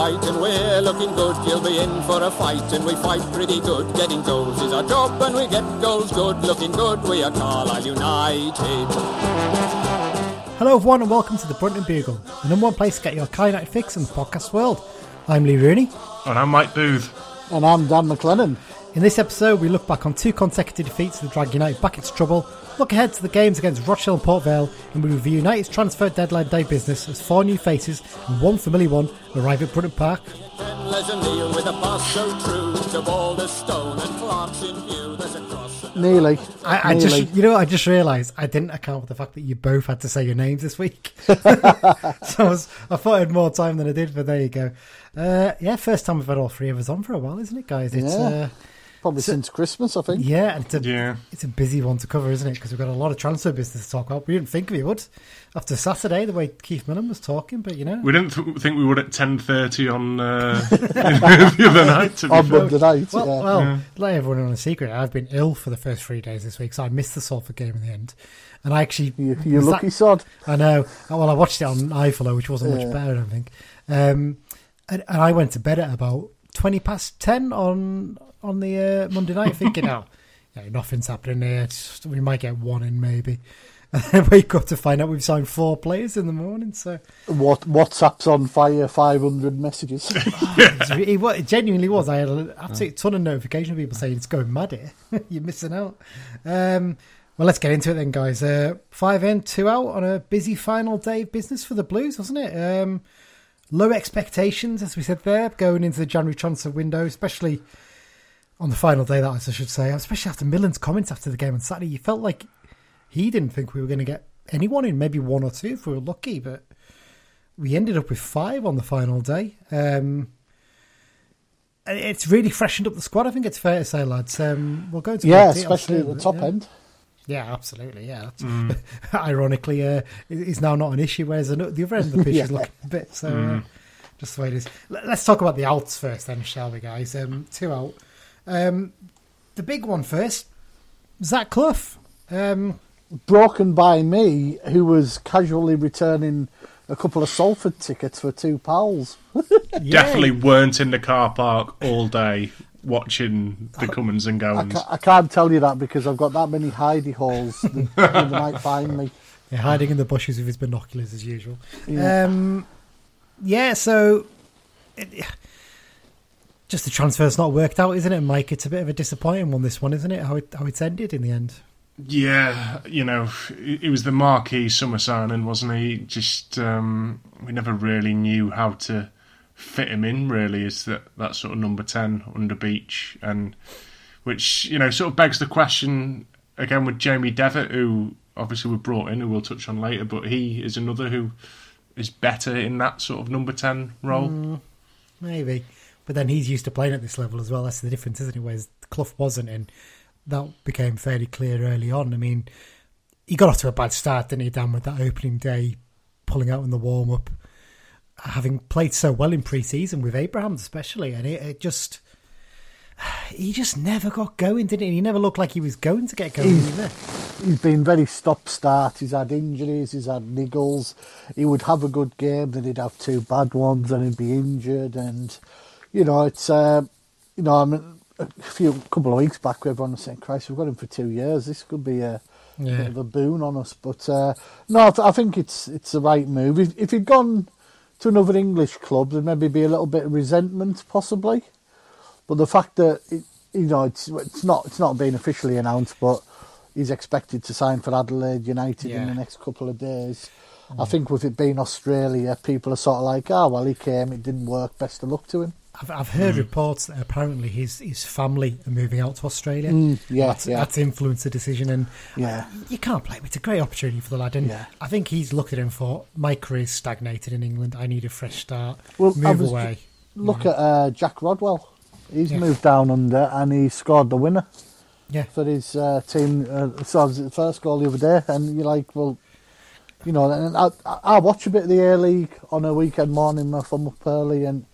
white, and we're looking good. You'll be in for a fight, and we fight pretty good. Getting goals is our job, and we get goals good. Looking good, we are Carlisle United. Hello, everyone, and welcome to the Brunton Bugle, the number one place to get your Car United fix in the podcast world. I'm Lee Rooney. And I'm Mike Booth. And I'm Dan MacLennan. In this episode, we look back on two consecutive defeats to drag United back into trouble, look ahead to the games against Rochdale and Port Vale, and we review United's transfer deadline day business as four new faces and one familiar one arrive at Brunton Park. Kenles with a pass so true to Balderstone and in view. There's a cross. Nearly. I, I Nearly. just, you know, I just realised I didn't account for the fact that you both had to say your names this week. so I, was, I thought I had more time than I did, but there you go. Uh, yeah, first time we've had all three of us on for a while, isn't it, guys? It's Yeah. uh, Probably since Christmas, I think. yeah, and it's a Yeah. it's a busy one to cover, isn't it? Because we've got a lot of transfer business to talk about. We didn't think we would after Saturday, the way Keith Millen was talking, but you know, We didn't th- think we would at 10.30 on uh, the other night, to be On fair. Monday night. well, yeah. well, let everyone on a secret. I've been ill for the first three days this week, so I missed the Salford game in the end. And I actually, you, you was lucky that- sod. I know. Well, I watched it on iFollow, which wasn't much better, I don't think. Um, and, and I went to bed at about twenty past ten on on the uh, Monday night, thinking, "Oh, yeah, nothing's happening here. It's- we might get one in, maybe." And then wake up to find out we've signed four players in the morning. So What WhatsApp's on fire? Five hundred messages. it, was- it, it genuinely was. I had an absolute ton of notification of people saying it's going mad here. You're missing out. Um, well, let's get into it then, guys. Uh, five in, two out on a busy final day of business for the Blues, wasn't it? Um, low expectations, as we said there, going into the January transfer window, especially on the final day, that is, I should say, especially after Millen's comments after the game on Saturday. You felt like he didn't think we were going to get anyone in, maybe one or two if we were lucky, but we ended up with five on the final day. Um, it's really freshened up the squad. I think it's fair to say, lads. Um, we'll go into yeah, especially at the top yeah. end. Yeah, absolutely. Yeah, that's, ironically, uh, is now not an issue. Whereas the the other end of the pitch is looking a bit so. Uh, just the way it is. Let- Let's talk about the outs first, then, shall we, guys? Um, two out. Um, the big one first. Zach Clough. Um, Broken by me, who was casually returning a couple of Salford tickets for two pals. Definitely weren't in the car park all day watching the comings and I, goings. ca- I can't tell you that because I've got that many hidey holes that they might find me. Yeah, hiding in the bushes with his binoculars as usual. Yeah. Um, yeah, so it, just the transfer's not worked out, isn't it, Mike? It's a bit of a disappointing one. This one, isn't it? How it how it's ended in the end. Yeah, you know, it it was the marquee summer signing, wasn't he? Just um, we never really knew how to fit him in. Really, is that that sort of number ten under Beech, and which you know sort of begs the question again with Jamie Devitt, who obviously we brought in, who we'll touch on later, but he is another who is better in that sort of number ten role. Mm, maybe, but then he's used to playing at this level as well. That's the difference, isn't it? Whereas Clough wasn't, and that became fairly clear early on. I mean, he got off to a bad start, didn't he, Dan, with that opening day, pulling out in the warm up, having played so well in pre-season with Abraham, especially, and it, it just. He just never got going, didn't he? He never looked like he was going to get going either. He's been very stop-start. He's had injuries. He's had niggles. He would have a good game, then he'd have two bad ones, and he'd be injured. And you know, it's uh, you know, I mean, a few couple of weeks back, everyone was saying, "Christ, we've got him for two years. This could be a Yeah. bit of a boon on us." But uh, no, I, th- I think it's it's the right move. If, if he'd gone to another English club, there'd maybe be a little bit of resentment, possibly. But the fact that it, you know it's it's not it's not been officially announced, but he's expected to sign for Adelaide United in the next couple of days. I think with it being Australia, people are sort of like, "Ah, well, he came, it didn't work. Best of luck to him." I've, I've heard reports that apparently his his family are moving out to Australia. Mm, yeah, that's, yeah. that's influenced the decision, and Yeah. you can't blame. it. It's a great opportunity for the lad, and Yeah. I think he's looked at him for my career's stagnated in England. I need a fresh start. Well, move away. Look at uh, Jack Rodwell. He's moved down under and he scored the winner Yeah, for his uh, team. Uh, so the first goal the other day, and you're like, well, you know, and I, I I watch a bit of the A League on a weekend morning if I'm up early, and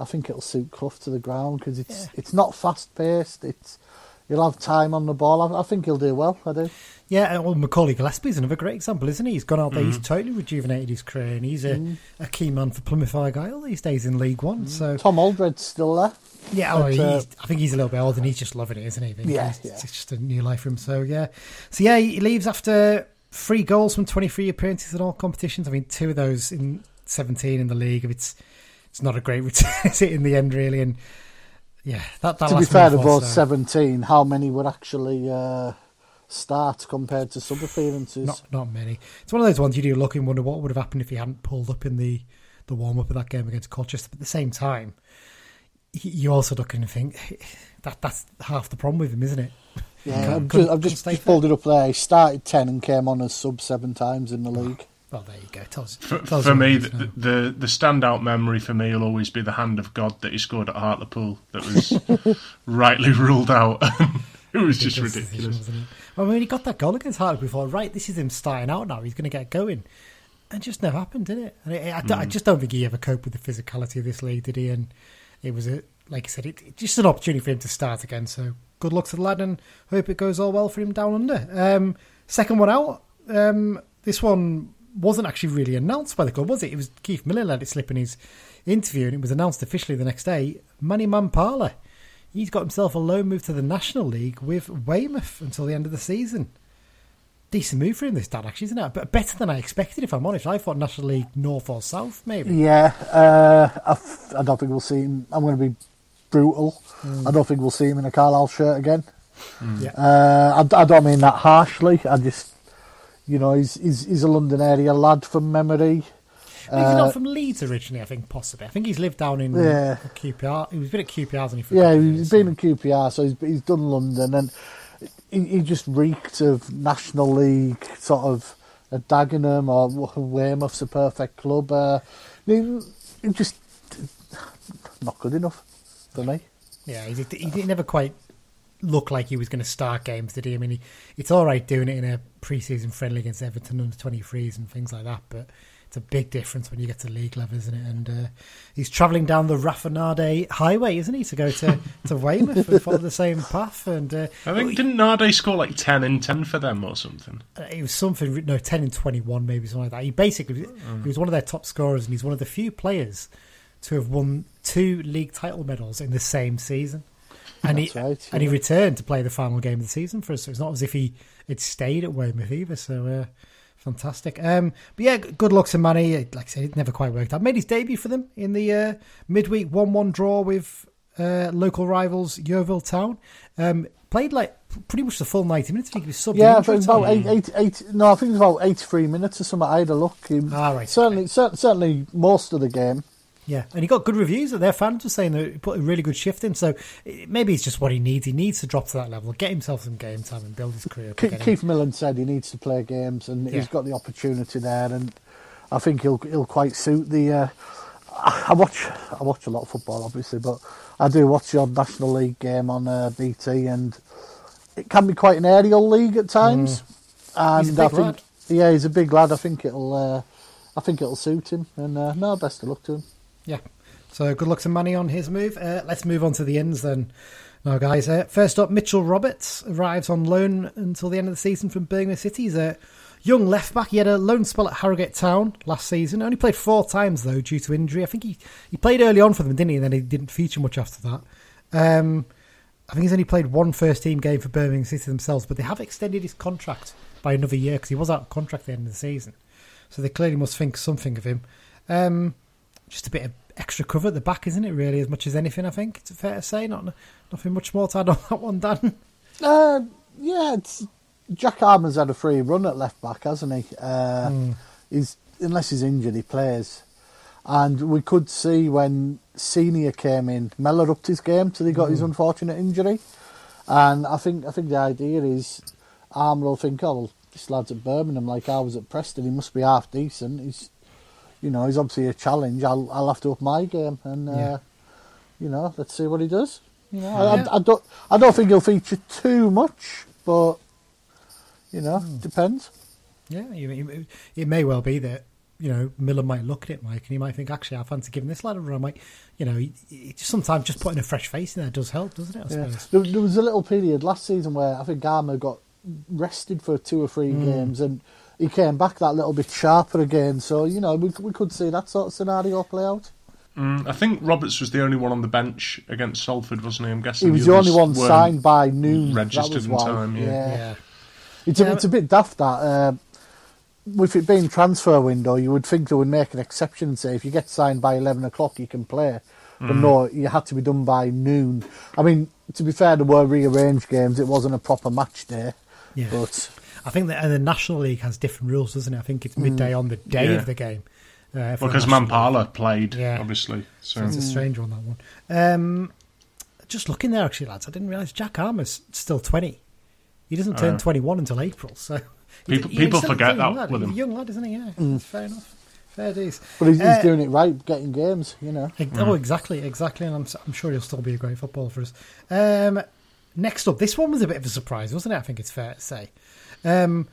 I think it'll suit Clough to the ground because it's Yeah. it's not fast paced. It's he'll have time on the ball. I, I think he'll do well. I do. Yeah, well, Macaulay Gillesphey's another great example, isn't he? He's gone out there, he's mm-hmm. totally rejuvenated his career, and he's a, mm. a key man for Plymouth Argyle these days in League One. Mm. So Tom Aldred's still there. Yeah, oh, But, uh, I think he's a little bit older and he's just loving it, isn't he? Yeah, it's, yeah. it's just a new life for him. So, yeah. So, yeah, he leaves after three goals from 23 appearances in all competitions. I mean, two of those in 17 in the league. It's it's not a great return is it, in the end, really. And, yeah, that, that to be fair, or both so, 17, how many would actually uh, start compared to sub appearances? Not, not many. It's one of those ones you do look and wonder what would have happened if he hadn't pulled up in the, the warm up of that game against Colchester. But at the same time, you also look and think that that's half the problem with him, isn't it? yeah, I've just, I've just, just pulled it up there. He started 10 and came on as sub seven times in the league. Well, there you go. Tells, For, tells for me, what it is the, the the standout memory for me will always be the hand of God that he scored at Hartlepool. That was rightly ruled out. it was just Ridiculous decision, ridiculous. wasn't it? Well, when he got that goal against Hartlepool, before, right, this is him starting out now. He's going to get going. And just never happened, did it? And I, I, don't- I Mm. just don't think he ever coped with the physicality of this league, did he? And it was, a, like I said, it- just an opportunity for him to start again. So good luck to the lad and hope it goes all well for him down under. Um, second one out. Um, this one wasn't actually really announced by the club, was it? It was Keith Millen let it slip in his interview, and it was announced officially the next day. Manny Mampala. He's got himself a loan move to the National League with Weymouth until the end of the season. Decent move for him, this dad, actually, isn't it? But better than I expected, if I'm honest. I thought National League North or South, maybe. Yeah, uh, I, f- I don't think we'll see him. I'm going to be brutal. Hmm. I don't think we'll see him in a Carlisle shirt again. Yeah. Uh, I, I don't mean that harshly. I just, you know, he's he's, he's a London area lad from memory. he's not from Leeds originally, I think, possibly. I think he's lived down in Yeah. QPR. He's been at QPR, hasn't he? For Yeah, he's years, been so- in QPR, so he's he's done London, and he, he just reeked of National League sort of a Dagenham or Weymouth's a perfect club. Uh, he, he just not good enough for me. Yeah, he, did- he, did never quite look like he was going to start games, did he? I mean, he, it's all right doing it in a pre-season friendly against Everton under 23s and things like that, but it's a big difference when you get to league level, isn't it? And uh, he's travelling down the Raffinade Highway, isn't he, to go to, to Weymouth and follow the same path. And uh, I think didn't Nade score like ten in ten for them or something? uh, it was something, no, 10 and 21, maybe something like that. He basically he was one of their top scorers, and he's one of the few players to have won two league title medals in the same season. And That's he right, and he returned to play the final game of the season for us. So it's not as if he had stayed at Weymouth either. So uh, fantastic. Um, but yeah, good luck to Manny. Like I said, it never quite worked out. Made his debut for them in the uh, midweek one-one draw with uh, local rivals Yeovil Town. Um, played like pretty much the full ninety minutes. I think he was subbed Yeah, about eight, eight, eight, no, I think it was about eighty-three minutes or something. I had a look. He- Ah, right, Certainly, cer- certainly most of the game. Yeah, and he got good reviews. Their fans were saying that he put a really good shift in. So maybe it's just what he needs. He needs to drop to that level, get himself some game time, and build his career. up Ke- again. Keith Millen said he needs to play games, and Yeah. he's got the opportunity there, and I think he'll he'll quite suit the. Uh, I watch I watch a lot of football, obviously, but I do watch your National League game on uh, BT, and it can be quite an aerial league at times. And He's a I think, lad. yeah, he's a big lad. I think it'll, uh, I think it'll suit him, and uh, no, best of luck to him. Yeah. So good luck to Manny on his move. Uh, let's move on to the ins then. Now, guys, uh, first up, Mitchell Roberts arrives on loan until the end of the season from Birmingham City. He's a young left back. He had a loan spell at Harrogate Town last season. Only played four times, though, due to injury. I think he, he played early on for them, didn't he? And then he didn't feature much after that. Um, I think he's only played one first team game for Birmingham City themselves, but they have extended his contract by another year because he was out of contract at the end of the season. So they clearly must think something of him. Um, just a bit of extra cover at the back, isn't it? Really, as much as anything, I think it's fair to say. Not nothing much more to add on that one, Dan. Uh, yeah, it's, Jack Armer's had a free run at left back, hasn't he? Uh, He's unless he's injured, he plays. And we could see when Senior came in, Mellor upped his game till he got his unfortunate injury. And I think I think the idea is Armer will think, oh, well, this lad's at Birmingham like I was at Preston. He must be half decent. He's, you know, he's obviously a challenge. I'll I'll have to up my game, and uh, Yeah. you know, let's see what he does. You know, I, Yeah. I, I don't I don't think he'll feature too much, but you know, depends. Yeah, you- you- it may well be that you know, Millen might look at it, Mike, and he might think, actually, I fancy giving this lad a run. I might, you know, he, he, sometimes just putting a fresh face in there does help, doesn't it? I Yeah. There, there was a little period last season where I think Garmer got rested for two or three Hmm. games and he came back that little bit sharper again. So, you know, we, we could see that sort of scenario play out. Mm, I think Roberts was the only one on the bench against Salford, wasn't he? I'm guessing He was the the only one signed by noon. registered that was in why. time, yeah. Yeah. It's, Yeah, a, it's a bit daft that. Uh, with it being transfer window, you would think they would make an exception and say if you get signed by 11 o'clock, you can play. But Mm. no, you had to be done by noon. I mean, to be fair, there were rearranged games. It wasn't a proper match day. Yeah. But I think that and the National League has different rules, doesn't it? I think it's midday on the day Yeah. of the game. Uh, for Well, because National League. Mampala played, Yeah. obviously. So It's a strange one, that one. Um, just looking there, actually, lads, I didn't realise Jack Armer's still 20. He doesn't turn Oh. 21 until April, so... People- people forget that lad. with He's a him. young lad, isn't he? Yeah, that's fair enough. Fair dues. but he's, he's Uh, doing it right, getting games, you know. Ex- Oh, exactly, exactly, and I'm, s- I'm sure he'll still be a great footballer for us. Um, next up, this one was a bit of a surprise, wasn't it? I think it's fair to say. Um,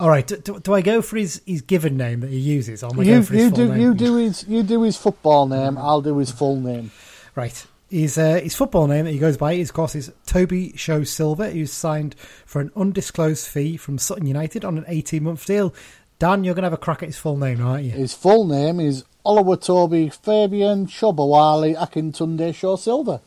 all right, do, do, I go for his, his given name that he uses? Or am I You, going for his you full do name? you do his you do his football name. I'll do his full name. Right. His, uh, his football name that he goes by is, of course, is Tobi Sho-Silva, who's signed for an undisclosed fee from Sutton United on an 18 month deal. Dan, you're going to have a crack at his full name, aren't you? His full name is Oluwatobi Fabian Shobawali Akintunde Sho-Silva.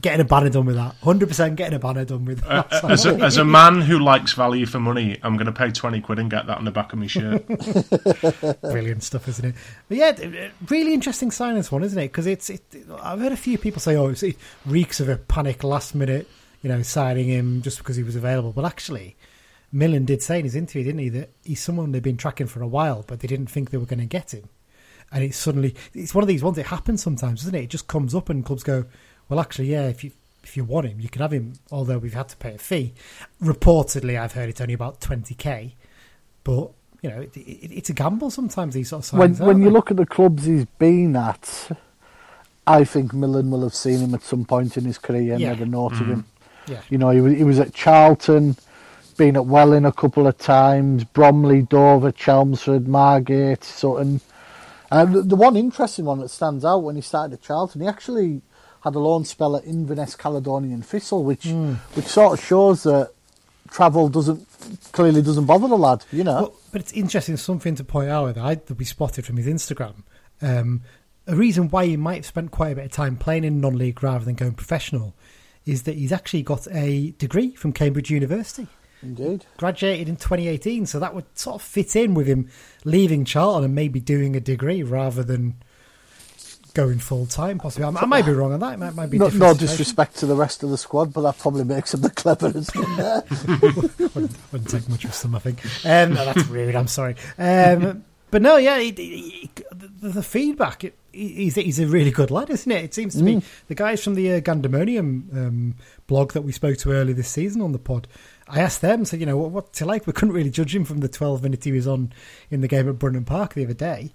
Getting a banner done with that. 100% getting a banner done with that. Uh, as, a, as a man who likes value for money, I'm going to pay 20 quid and get that on the back of my shirt. Brilliant stuff, isn't it? But yeah, th- really interesting sign this one, isn't it? Because it's, it, I've heard a few people say, "Oh, it reeks of a panic last minute," you know, signing him just because he was available. But actually, Millen did say in his interview, didn't he, that he's someone they've been tracking for a while, but they didn't think they were going to get him. And it's suddenly, it's one of these ones. It happens sometimes, doesn't it? It just comes up, and clubs go, "Well, actually, yeah, if you." If you want him, you can have him. Although we've had to pay a fee. Reportedly, I've heard it's only about twenty k, but you know, it, it, it's a gamble sometimes. These sort of When signs. when aren't you they? look at the clubs he's been at, I think Millen will have seen him at some point in his career and Yeah. made a note of him. yeah, You know, he was, he was at Charlton, been at Welling a couple of times, Bromley, Dover, Chelmsford, Margate, Sutton. And the, the one interesting one that stands out when he started at Charlton, he actually had a loan spell at Inverness Caledonian Thistle, which Hmm. which sort of shows that travel doesn't clearly doesn't bother the lad. You know, But, but it's interesting. Something to point out that I that we spotted from his Instagram. Um, a reason why he might have spent quite a bit of time playing in non-league rather than going professional is that he's actually got a degree from Cambridge University. indeed. Graduated in 2018, so that would sort of fit in with him leaving Charlton and maybe doing a degree rather than going full time. Possibly, I, I might be wrong on that. It might, might be No, no disrespect to the rest of the squad, but that probably makes him the cleverest in there. wouldn't, wouldn't take much of some, I think. Um, no, that's rude. I'm sorry. Um, but no, yeah, he, he- he- the, the feedback. It, he's, he's a really good lad, isn't it? It seems to be the guys from the uh, Gandemonium um, blog that we spoke to earlier this season on the pod. I asked them, so you know, what, what's he like? We couldn't really judge him from the 12 minutes he was on in the game at Brunton Park the other day.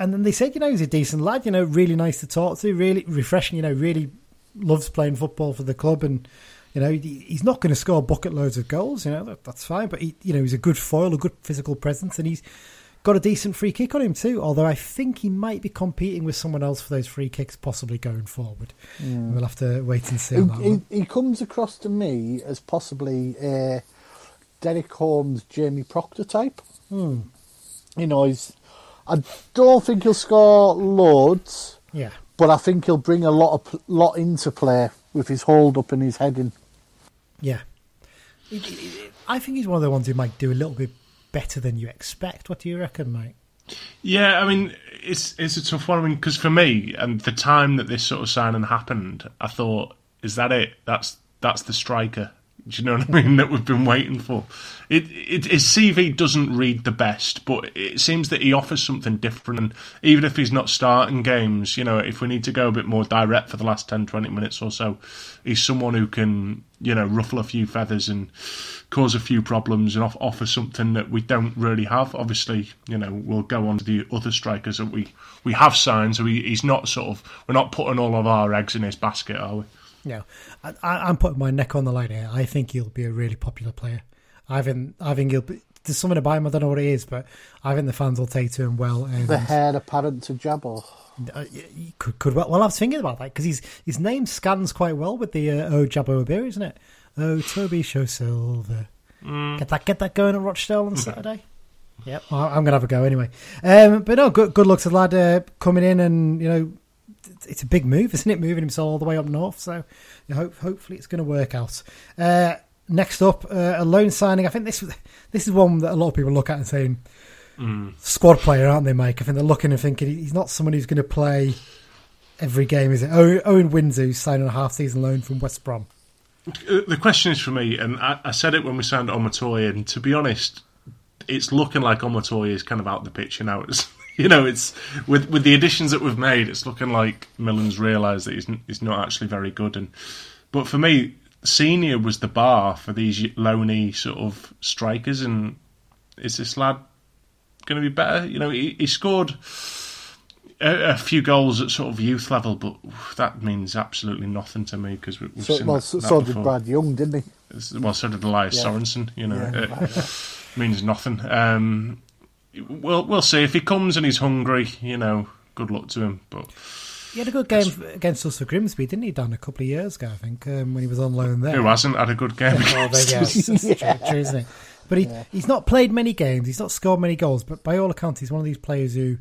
And then they said, you know, he's a decent lad, you know, really nice to talk to, really refreshing, you know, really loves playing football for the club. And, you know, he's not going to score bucket loads of goals, you know, that, that's fine. But, he, you know, he's a good foil, a good physical presence, and he's got a decent free kick on him too. Although I think he might be competing with someone else for those free kicks, possibly going forward. We'll have to wait and see on that he, one. he, he comes across to me as possibly a Derek Holmes, Jamie Proctor type. Hmm. You know, he's. I don't think he'll score loads, Yeah. but I think he'll bring a lot of lot into play with his hold up and his heading. Yeah. I think he's one of the ones who might do a little bit better than you expect. What do you reckon, mate? Yeah, I mean, it's it's a tough one. I mean, because for me, and the time that this sort of signing happened, I thought, is that it? That's that's the striker. Do you know what I mean? That we've been waiting for. It, it his CV doesn't read the best, but it seems that he offers something different. And even if he's not starting games, you know, if we need to go a bit more direct for the last 10, 20 minutes or so, he's someone who can, you know, ruffle a few feathers and cause a few problems and off- offer something that we don't really have. Obviously, you know, we'll go on to the other strikers that we, we have signed, so he, he's not sort of, we're not putting all of our eggs in his basket, are we? No, I, I- I'm putting my neck on the line here. I think he'll be a really popular player. I think I think he'll be, there's something about him. I don't know what it is, but I think the fans will take to him well. And The hair apparent to Jabo. uh, could, could well, well, I was thinking about that because his his name scans quite well with the uh, Oh Jabo Ibehre, isn't it? Oh Tobi Sho-Silva. Get that get that going at Rochdale on Saturday. Yep, well, I'm gonna have a go anyway. Um, but no, good good luck to the lad uh, coming in, and you know, it's a big move, isn't it? Moving himself all the way up north, so you hope hopefully it's going to work out. Uh, next up, uh, a loan signing. I think this this is one that a lot of people look at and saying squad player, aren't they, Mike? I think they're looking and thinking he's not someone who's going to play every game, is it? Owen, Windsor, who's signing a half season loan from West Brom. Uh, The question is for me, and I, I said it when we signed Omotoye, and to be honest, it's looking like Omotoye is kind of out the picture now. It's you know, it's with with the additions that we've made, it's looking like Millen's realised that he's n- he's not actually very good. And but for me, senior was the bar for these loney sort of strikers, and is this lad going to be better? You know, he, he scored a, a few goals at sort of youth level, but that means absolutely nothing to me because we, we've So, seen well, that, so, that so did. Brad Young, didn't he? Well, so did Elias Yeah. Sorensen. You know, Yeah, it means nothing. Um, we'll we'll see if he comes and he's hungry. You know, good luck to him. But He had a good game against us for Grimsby, didn't he, Dan, a couple of years ago, I think, um, when he was on loan there. who hasn't had a good game? Oh, there you go. against us? That's- that's true, true, isn't it? But he, he's not played many games. He's not scored many goals. But by all accounts, he's one of these players who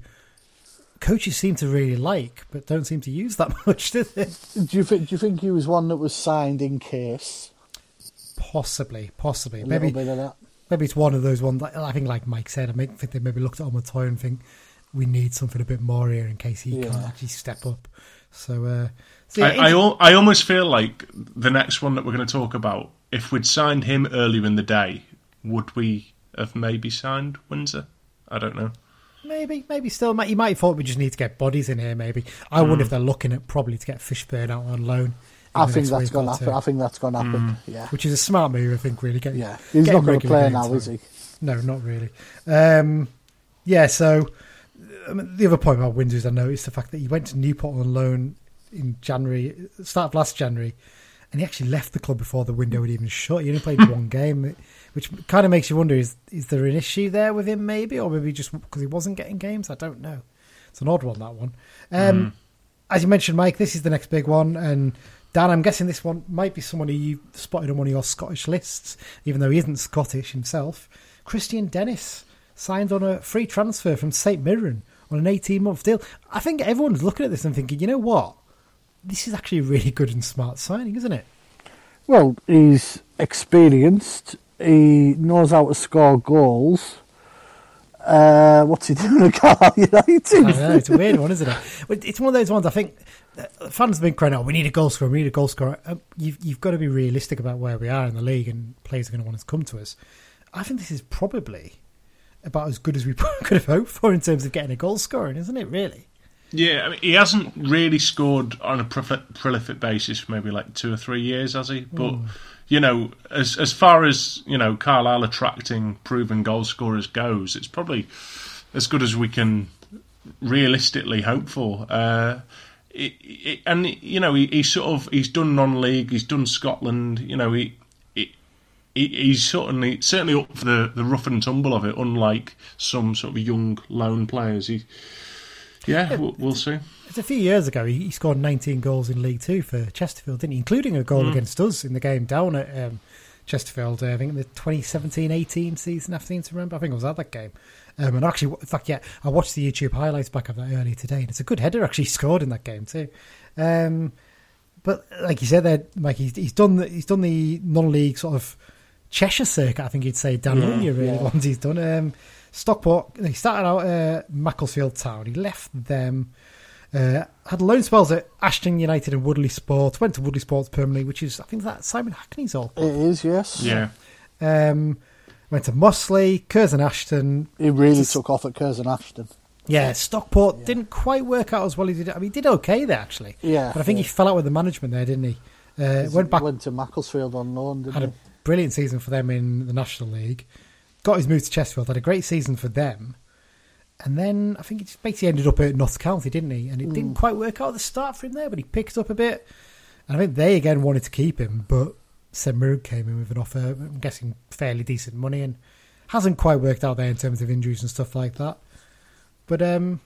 coaches seem to really like, but don't seem to use that much, do they? Do you think? Do you think he was one that was signed in case? Possibly, possibly. A Maybe, little bit of that. maybe it's one of those ones. Like, I think, like Mike said, I may- think they maybe looked at Omotoye and think we need something a bit more here in case he can't actually step up. So, uh, so I, yeah, I, al- I almost feel like the next one that we're going to talk about, if we'd signed him earlier in the day, would we have maybe signed Windsor? I don't know. Maybe, maybe still. You might have thought we just need to get bodies in here. Maybe I wonder if they're looking at probably to get Fishburn out on loan. I think that's going to happen. I think that's going to happen. Yeah, which is a smart move. I think really. Get, yeah. He's not going to play now, time. is he? No, not really. Um, yeah, so I mean, the other point about Windsor is I noticed the fact that he went to Newport on loan in January, start of last January, and he actually left the club before the window had even shut. He only played one game, which kind of makes you wonder: is is there an issue there with him, maybe, or maybe just because he wasn't getting games? I don't know. It's an odd one that one. Um, As you mentioned, Mike, this is the next big one, and Dan, I'm guessing this one might be someone who you spotted on one of your Scottish lists, even though he isn't Scottish himself. Kristian Dennis signed on a free transfer from St Mirren on an 18 month deal. I think everyone's looking at this and thinking, you know what? This is actually a really good and smart signing, isn't it? Well, he's experienced. He knows how to score goals. Uh, what's he doing at Carlisle United? Know, it's a weird one, isn't it? It's one of those ones. I think fans have been crying out, "We need a goal scorer. We need a goal scorer." Um, you've you've got to be realistic about where we are in the league, and players are going to want to come to us. I think this is probably about as good as we could have hoped for in terms of getting a goal scoring, isn't it? Really? Yeah, I mean, he hasn't really scored on a prolific, prolific basis for maybe like two or three years, has he? But you know, as as far as you know, Carlisle attracting proven goal scorers goes, it's probably as good as we can realistically hope for. Uh, it, it, and you know, he, he's sort of he's done non-league, he's done Scotland. You know, he. he He's certainly certainly up for the, the rough and tumble of it, unlike some sort of young lone players. He, yeah, we'll, we'll see. It's a few years ago. He, he scored 19 goals in League Two for Chesterfield, didn't he? Including a goal against us in the game down at um, Chesterfield. Uh, I think in the 2017-18 season. I seem to remember. I think I was at that game. Um, and actually, in fact, yeah, I watched the YouTube highlights back of that earlier today, and it's a good header actually scored in that game too. Um, but like you said, there, Mike, he's, he's done the, he's done the non-league sort of Cheshire circuit. I think you'd say Dan, you? Really, yeah. ones he's done. Um, Stockport. He started out at Macclesfield Town. He left them. Uh, had loan spells at Ashton United and Woodley Sports. Went to Woodley Sports permanently, which is I think that Simon Hackney's all. It is, yes. Yeah. Um, went to Mossley, Curzon Ashton. He really Just- took off at Curzon Ashton. Yeah, Stockport didn't quite work out as well as he did. I mean, he did okay there actually. Yeah, but I think yeah. he fell out with the management there, didn't he? Uh, went back, Went to Macclesfield on loan, didn't had a brilliant season for them in the National League. Got his move to Chesterfield, had a great season for them. And then I think he just basically ended up at Notts County, didn't he? And it didn't quite work out at the start for him there, but he picked up a bit. And I think they again wanted to keep him, but St came in with an offer, I'm guessing fairly decent money. And hasn't quite worked out there in terms of injuries and stuff like that. But um,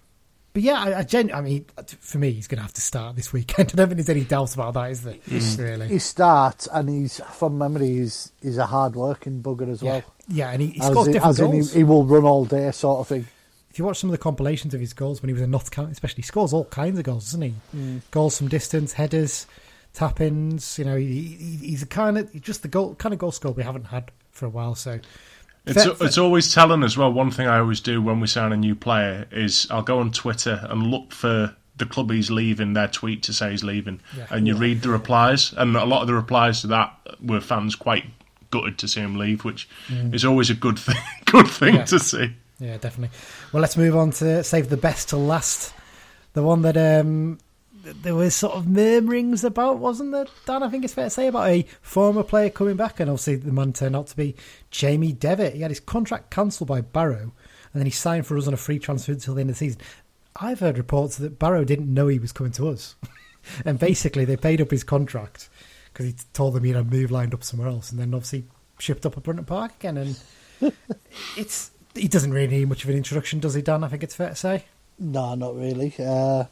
but yeah, I, I, gen- I mean, for me, he's going to have to start this weekend. I don't think there's any doubts about that, is there? He's, Really? He starts, and he's from memory, he's he's a hard working bugger as yeah, well. yeah, and he, he As scores in- different as in goals. he, he will run all day, sort of thing. If you watch some of the compilations of his goals when he was in Notts County, especially, he scores all kinds of goals, doesn't he? Mm. Goals from distance, headers, tap ins. You know, he, he, he's a kind of just the goal kind of goal scorer we haven't had for a while. So It's Fair- fair- it's always telling as well. One thing I always do when we sign a new player is I'll go on Twitter and look for the club he's leaving, their tweet to say he's leaving, Yeah. and you read the replies, and a lot of the replies to that were fans quite gutted to see him leave, which is always a good thing. Good thing Mm. Yeah. to see. Yeah, definitely. Well, let's move on to save the best to last. The one that um, there was sort of murmurings about, wasn't there, Dan? I think it's fair to say about a former player coming back, and obviously the man turned out to be Jamie Devitt. He had his contract cancelled by Barrow, and then he signed for us on a free transfer until the end of the season. I've heard reports that Barrow didn't know he was coming to us, and basically they paid up his contract because he told them he had a move lined up somewhere else, and then obviously shipped up at Brunton Park again, and it's he doesn't really need much of an introduction, does he, Dan? I think it's fair to say. No, not really. Uh,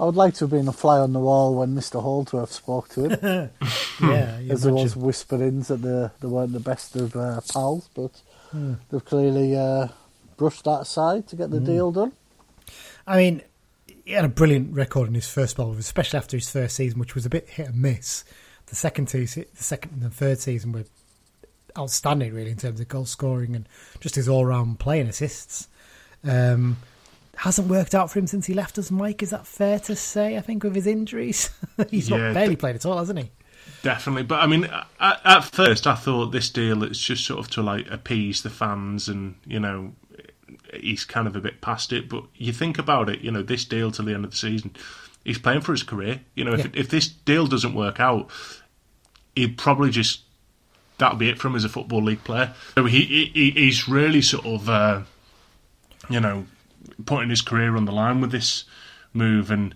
I would like to have been a fly on the wall when Mr. Holdsworth spoke to him, yeah, as there was whisperings that they, they weren't the best of uh, pals, but Hmm. they've clearly uh, brushed that aside to get the deal done. I mean, he had a brilliant record in his first spell, especially after his first season, which was a bit hit and miss. The second season, the second and the third season were outstanding, really, in terms of goal scoring and just his all-round play and assists. Um, hasn't worked out for him since he left us, Mike. Is that fair to say? I think with his injuries, he's Yeah, not barely played at all, hasn't he? Definitely, but I mean, at, at first I thought this deal it's just sort of to like appease the fans, and you know, he's kind of a bit past it. But you think about it, you know, this deal till the end of the season, he's playing for his career. You know, if Yeah. if this deal doesn't work out, he'd probably just that'll be it for him as a football league player. So he, he he's really sort of uh, you know putting his career on the line with this move and.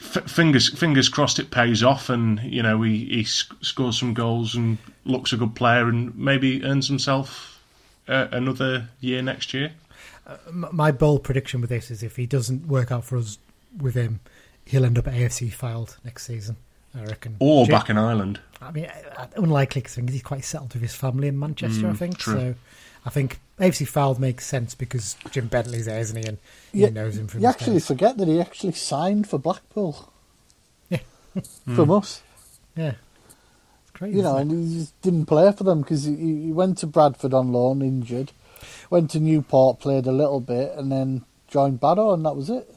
F- fingers fingers crossed it pays off and you know he, he sc- scores some goals and looks a good player and maybe earns himself uh, another year next year. M- My bold prediction with this is if he doesn't work out for us with him, he'll end up AFC Fylde next season. I reckon. Or Jim- back in Ireland. I mean, uh, unlikely because he's quite settled with his family in Manchester. I think Mm, true. so. I think AFC Fylde makes sense because Jim Bentley's there, isn't he? And he Yeah, knows him from You his actually days. forget that he actually signed for Blackpool. Yeah. From us. Yeah, it's crazy. You know, it? and he just didn't play for them because he, he went to Bradford on loan, injured, went to Newport, played a little bit, and then joined Barrow, and that was it.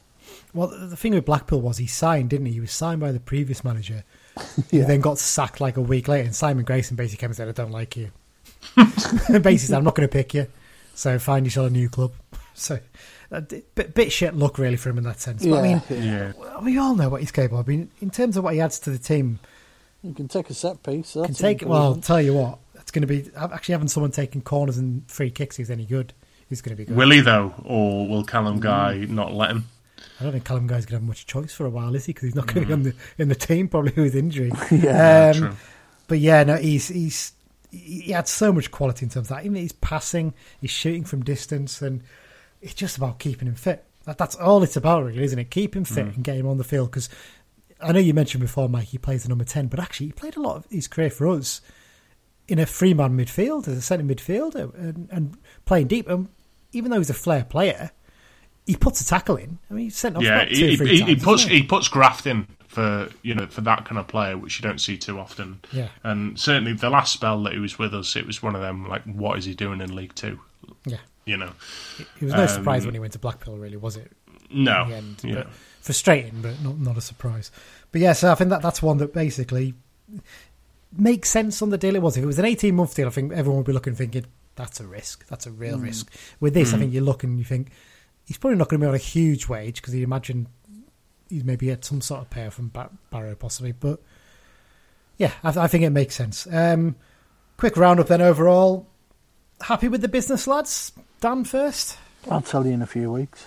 Well, the the thing with Blackpool was he signed, didn't he? He was signed by the previous manager. He Yeah. then got sacked like a week later, and Simon Grayson basically came and said, "I don't like you." basically, said, I'm not going to pick you, so find yourself a new club. So, a bit, bit shit luck really for him in that sense. But I mean, Yeah, we all know what he's capable of. I mean, in terms of what he adds to the team, You can take a set piece. Can take. Well, I'll tell you what, it's going to be actually having someone taking corners and free kicks is any good. He's going to be good. will he though, or will Callum Guy not let him? I don't think Callum Guy's going to have much choice for a while, is he? Because he's not going to be on the in the team probably with injury. Yeah, um, True. But yeah, no, he's he's he had so much quality in terms of that. Even he's passing, he's shooting from distance, and it's just about keeping him fit. That, that's all it's about, really, isn't it? Keep him fit and get him on the field. Because I know you mentioned before, Mike, he plays the number ten, but actually he played a lot of his career for us in a free man midfield as a centre midfielder and, and playing deep. And even though he's a flair player, he puts a tackle in. I mean, he's sent off Yeah, he, he, times. he puts hasn't he puts graft in for you know for that kind of player, which you don't see too often. Yeah. and certainly the last spell that he was with us, it was one of them like, what is he doing in League Two? Yeah, You know, it was no Um, surprise when he went to Blackpool. Really, was it? no, end. yeah. But frustrating, but not not a surprise. But yeah, so I think that that's one that basically makes sense on the deal it was. If it was an eighteen month deal, I think everyone would be looking thinking that's a risk. That's a real risk. With this, I think you look and you think he's probably not going to be on a huge wage because you imagine he's maybe had some sort of pair from Bar- Barrow possibly. But yeah, I, I think it makes sense. Um, quick roundup then overall. Happy with the business, lads? Dan first. I'll tell you in a few weeks.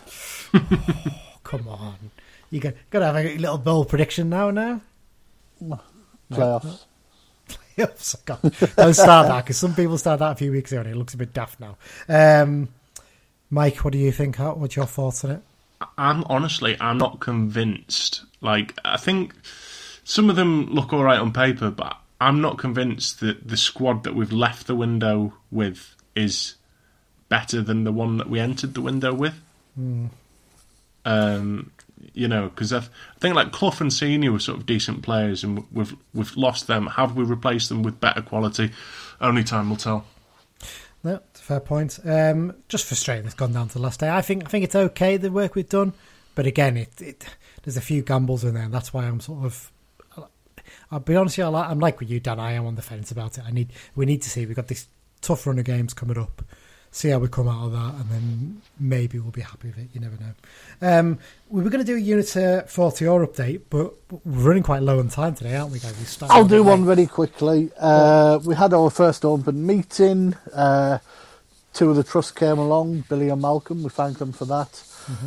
Come on. You got, got to have a little bold prediction now. Now, Playoffs. Oops, God. Don't start that because some people start that a few weeks ago and it looks a bit daft now. Um, Mike, what do you think? What's your thoughts on it? I'm honestly, I'm not convinced. Like, I think some of them look all right on paper, but I'm not convinced that the squad that we've left the window with is better than the one that we entered the window with. Um, you know, because I, th- I think like Clough and Senior were sort of decent players, and we've we've lost them. Have we replaced them with better quality? Only time will tell. No, fair point. Um, just frustrating. It's gone down to the last day. I think I think it's okay the work we've done, but again, it, it there's a few gambles in there, and that's why I'm sort of. I'll be honest, with you, I'm like with you, Dan. I am on the fence about it. I need we need to see. We've got this tough run of games coming up. See how we come out of that, and then maybe we'll be happy with it. You never know. Um, we were going to do a Unit 40 or update, but we're running quite low on time today, aren't we, guys? We I'll do one late. very quickly. Uh, we had our first open meeting. Uh, two of the trust came along, Billy and Malcolm. We thanked them for that.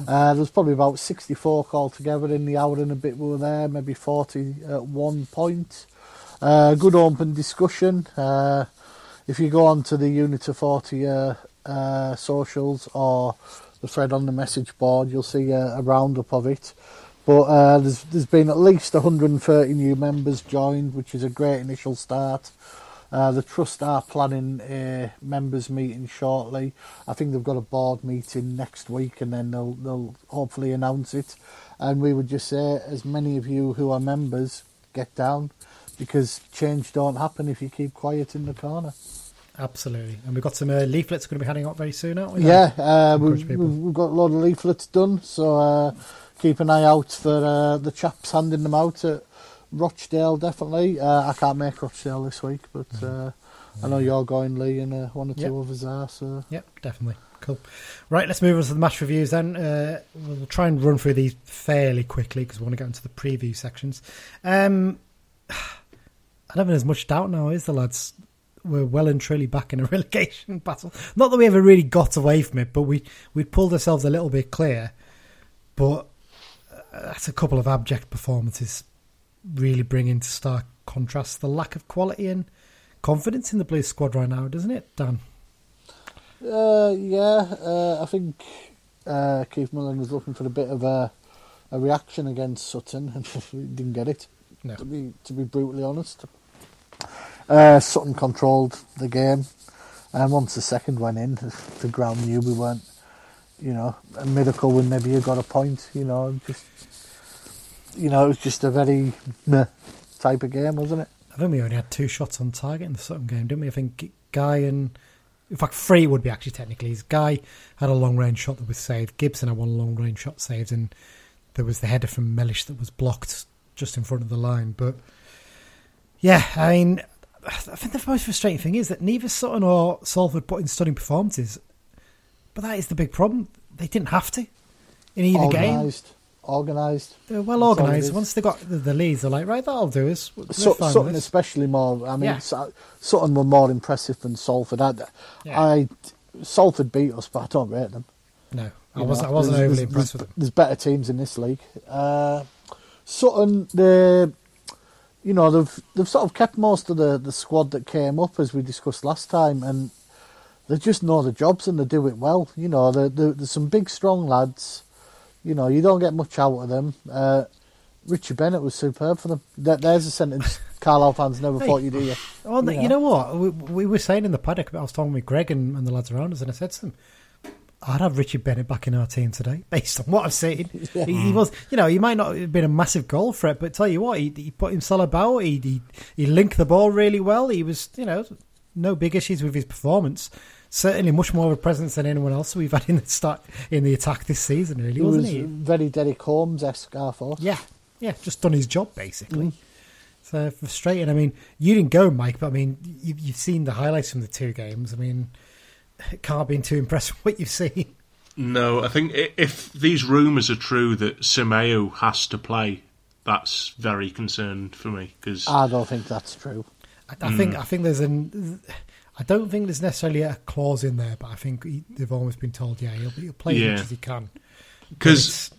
Uh, there was probably about 64 altogether in the hour and a bit we were there, maybe 40 at one point. Uh, good open discussion. Uh, if you go on to the Unit of 40 uh, uh, socials or the thread on the message board, you'll see a, a roundup of it. But uh, there's there's been at least 130 new members joined, which is a great initial start. Uh, the trust are planning a members meeting shortly. I think they've got a board meeting next week, and then they'll they'll hopefully announce it. And we would just say, as many of you who are members, get down, because change don't happen if you keep quiet in the corner. Absolutely. And we've got some uh, leaflets going to be handing out very soon, aren't we? Yeah, uh, we've, we've we've got a lot of leaflets done, so uh, keep an eye out for uh, the chaps handing them out at Rochdale. Definitely, uh, I can't make Rochdale this week, but uh, I know you're going, Lee, and uh, one or two Yep. others are. So Yep, definitely. Cool. Right, let's move on to the match reviews then. Uh, we'll try and run through these fairly quickly because we want to get into the preview sections. Um, I don't think there's much doubt now, is the lads? We're well and truly back in a relegation battle. Not that we ever really got away from it, but we we pulled ourselves a little bit clear. But uh, that's a couple of abject performances, really bring into stark contrast the lack of quality and confidence in the Blues squad right now, doesn't it, Dan? uh, yeah, uh, I think uh, Keith Millen was looking for a bit of a, a reaction against Sutton, and didn't get it. No. To be to be brutally honest, uh, Sutton controlled the game, and once the second went in, the ground knew we weren't. You know, a miracle when maybe you got a point. You know, just you know, it was just a very meh type of game, wasn't it? I think we only had two shots on target in the Sutton game, didn't we? I think Guy and in fact three would be actually technically. His Guy had a long range shot that was saved. Gibson had one long range shot saved, and there was the header from Mellish that was blocked just in front of the line. But yeah, I mean, I think the most frustrating thing is that neither Sutton or Salford put in stunning performances. But that is the big problem. They didn't have to in either game. Organised, organised. They're well That's organised. Once they got the, the leads, they're like, right, that'll do us. Su- Sutton especially more. I mean, Yeah. Sutton were more impressive than Salford. I, Yeah. I Salford beat us, but I don't rate them. No, I wasn't. I wasn't there's- overly there's- impressed there's, with them. There's better teams in this league. Uh, Sutton, they, you know, they've they've sort of kept most of the, the squad that came up as we discussed last time, and they just know the jobs and they do it well. You know, they're, they there's some big, strong lads. You know, you don't get much out of them. Uh, Richie Bennett was superb for them. There, there's a sentence Carlisle fans never Hey. thought you'd hear. Well, you you know. know what? We, we were saying in the paddock. I was talking with Greg and, and the lads around us, and I said to them, "I'd have Richard Bennett back in our team today, based on what I've seen. He, he was, you know, he might not have been a massive goal threat, but tell you what, he, he put himself about. He, he he linked the ball really well. He was, you know, no big issues with his performance. Certainly, much more of a presence than anyone else we've had in the start in the attack this season. Really, He wasn't was he? very Derek Holmes esque, I thought. Yeah, yeah, just done his job basically. Mm. So frustrating. I mean, you didn't go, Mike, but I mean, you, you've seen the highlights from the two games. I mean, it can't be too impressed with what you've seen. No, I think if these rumours are true that Simeu has to play, that's very concerned for me because I don't think that's true. I, I think hmm. I think there's an. I don't think there's necessarily a clause in there, but I think they've almost been told, yeah, he'll, he'll play as Yeah. much as he can. because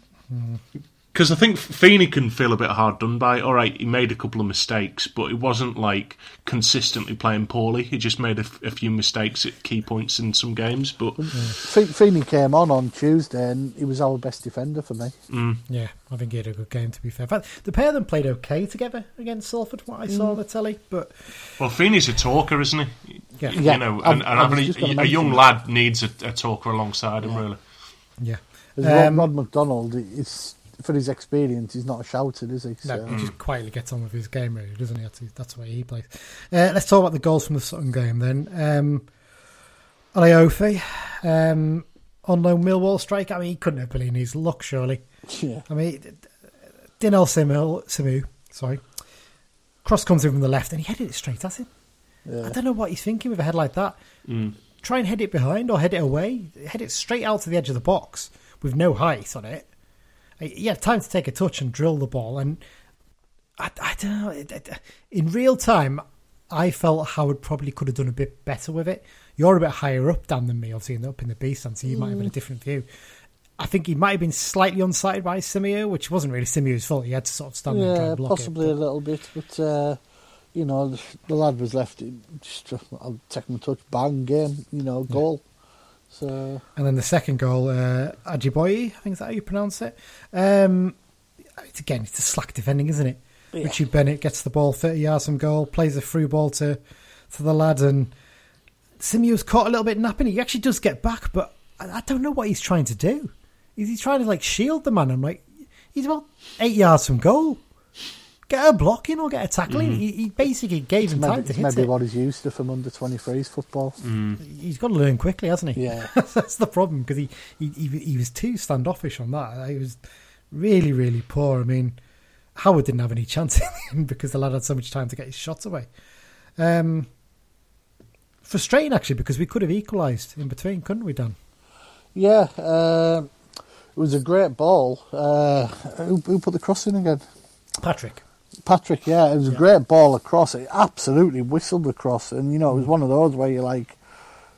because I think Feeney can feel a bit hard done by. All right, he made a couple of mistakes, but it wasn't like consistently playing poorly. He just made a, f- a few mistakes at key points in some games. But Fe- Feeney came on on Tuesday and he was our best defender for me. Yeah, I think he had a good game. To be fair, in fact, the pair of them played okay together against Salford. What I saw on the telly, but well, Feeney's a talker, isn't he? yeah, Yeah, you know, I'm- and, and I having was just gonna a, a young that. lad needs a, a talker alongside him. Really, yeah. As Rod, Um, Rod McDonald, is for his experience, he's not a shouter, is he? So, No, he just quietly gets on with his game, really, doesn't he? That's, that's the way he plays. Uh, let's talk about the goals from the Sutton game then. Um, Olaofe, um, on loan Millwall strike. I mean, he couldn't have been in his luck, surely. yeah. I mean, Dynel Simeu, Simeu, sorry. Cross comes in from the left and he headed it straight at him. I don't know what he's thinking with a head like that. Try and head it behind or head it away. Head it straight out to the edge of the box with no height on it. Had time to take a touch and drill the ball. And I, I don't know. In real time, I felt Howard probably could have done a bit better with it. You're a bit higher up, Dan, than me, obviously, and up in the B stand, so you might have had a different view. I think he might have been slightly unsighted by Simeu, which wasn't really Simeu's fault. He had to sort of stand there and try Yeah, and block possibly it. a little bit, but uh, you know, the, the lad was left. Just, I'll take him touch, bang, game, you know, goal. So And then the second goal, uh, Ajiboye, I think is that how you pronounce it. Um, it's, again, it's a slack defending, isn't it? Yeah. Richie Bennett gets the ball 30 yards from goal, plays a through ball to, to the lad, and Simeu's caught a little bit napping. He actually does get back, but I, I don't know what he's trying to do. Is he trying to like shield the man? I'm like, he's about eight yards from goal. Get a block in or get a tackle in. He, he basically gave him maybe, time to it's hit maybe it. what he's used to from under 23s football. He's got to learn quickly, hasn't he? Yeah. That's the problem because he, he, he, he was too standoffish on that. He was really, really poor. I mean, Howard didn't have any chance in the end because the lad had so much time to get his shots away. Um, frustrating, actually, because we could have equalised in between, couldn't we, Dan? Yeah, uh, it was a great ball. Uh, who, who put the cross in again? Patrick. Patrick, yeah, it was a great ball across. It absolutely whistled across, and you know, it was one of those where you're like,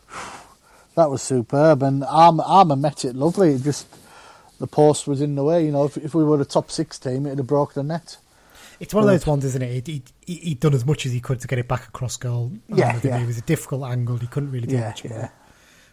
that was superb. And Armer, Armer met it lovely. It just the post was in the way. You know, if, if we were a top six team, it'd have broke the net. It's one of those ones, isn't it? He, he, he'd done as much as he could to get it back across goal. Yeah, Um, yeah. It was a difficult angle. He couldn't really do Yeah, much more. yeah.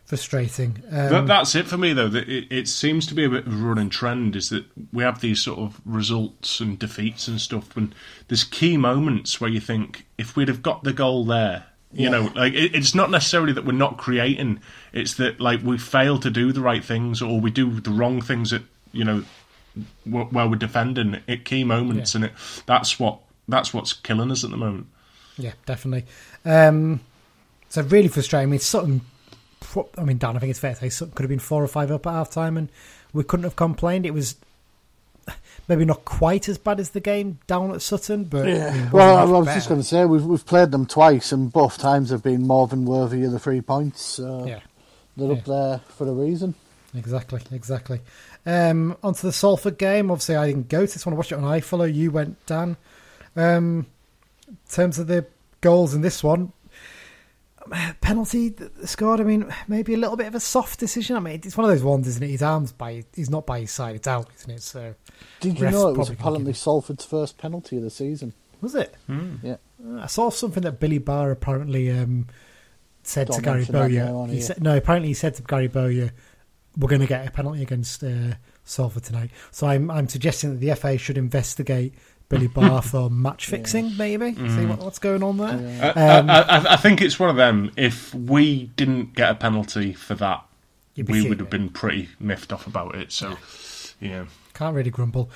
Frustrating. Um, that, that's it for me though. That it, it seems to be a bit of a running trend is that we have these sort of results and defeats and stuff, and there's key moments where you think if we'd have got the goal there. You Yeah. know, like it, it's not necessarily that we're not creating; it's that like we fail to do the right things, or we do the wrong things at you know wh- where we're defending at key moments, Yeah. and it that's what that's what's killing us at the moment. Yeah, definitely. Um, so really frustrating. I mean, Sutton. Pro- I mean, Dan, I think it's fair to say Sutton could have been four or five up at half time, and we couldn't have complained. It was maybe not quite as bad as the game down at Sutton, but I mean, Well, I, wasn't was much just going to say we've we've played them twice, and both times have been more than worthy of the three points. So Yeah, they're up there for a reason. exactly, exactly. Um, onto the Salford game. Obviously, I didn't go to this one. I watched it on iFollow. You went, Dan. Um, in terms of the goals in this one, penalty scored. I mean, maybe a little bit of a soft decision. I mean, it's one of those ones, isn't it? His arms by he's not by his side; it's out, isn't it? So Did you know it was apparently Salford's first penalty of the season? was it? Yeah. Uh, I saw something that Billy Barr apparently um, said Don't to Gary Bowyer. now He said no. Apparently, he said to Gary Bowyer, "We're going to get a penalty against uh, Salford tonight." So I'm I'm suggesting that the FA should investigate Billy Barr for match fixing, maybe see what, what's going on there. I, Um, I, I, I think it's one of them. If we didn't get a penalty for that, we fuming. would have been pretty miffed off about it. So, yeah. Can't really grumble.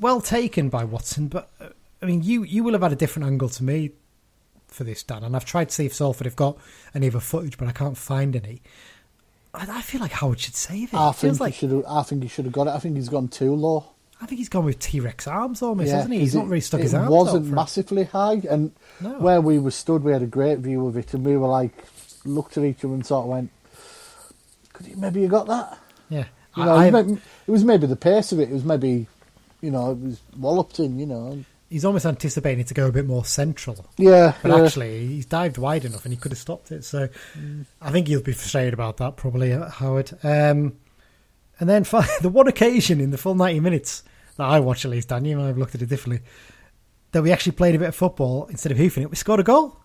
Well taken by Watson, but uh, I mean, you you will have had a different angle to me for this, Dan. And I've tried to see if Salford have got any other footage, but I can't find any. I, I feel like Howard should save it. I it think feels he like should. have I think he should have got it. I think he's gone too low. I think he's gone with T Rex arms almost, hasn't he? He's not really stuck his arms wasn't it. massively high, and No. where we were stood, we had a great view of it, and we were like looked at each other and sort of went, "Could you maybe you got that?" Yeah, You know, I- it, was maybe, it was maybe the pace of it. It was maybe, you know, it was walloped in. You know, he's almost anticipating it to go a bit more central. yeah. But yeah. actually, he's dived wide enough and he could have stopped it. So I think he'll be frustrated about that, probably, uh, Howard. Um, and then for the one occasion in the full 90 minutes that I watch at least, Dan, you might have looked at it differently, that we actually played a bit of football instead of hoofing it. We scored a goal.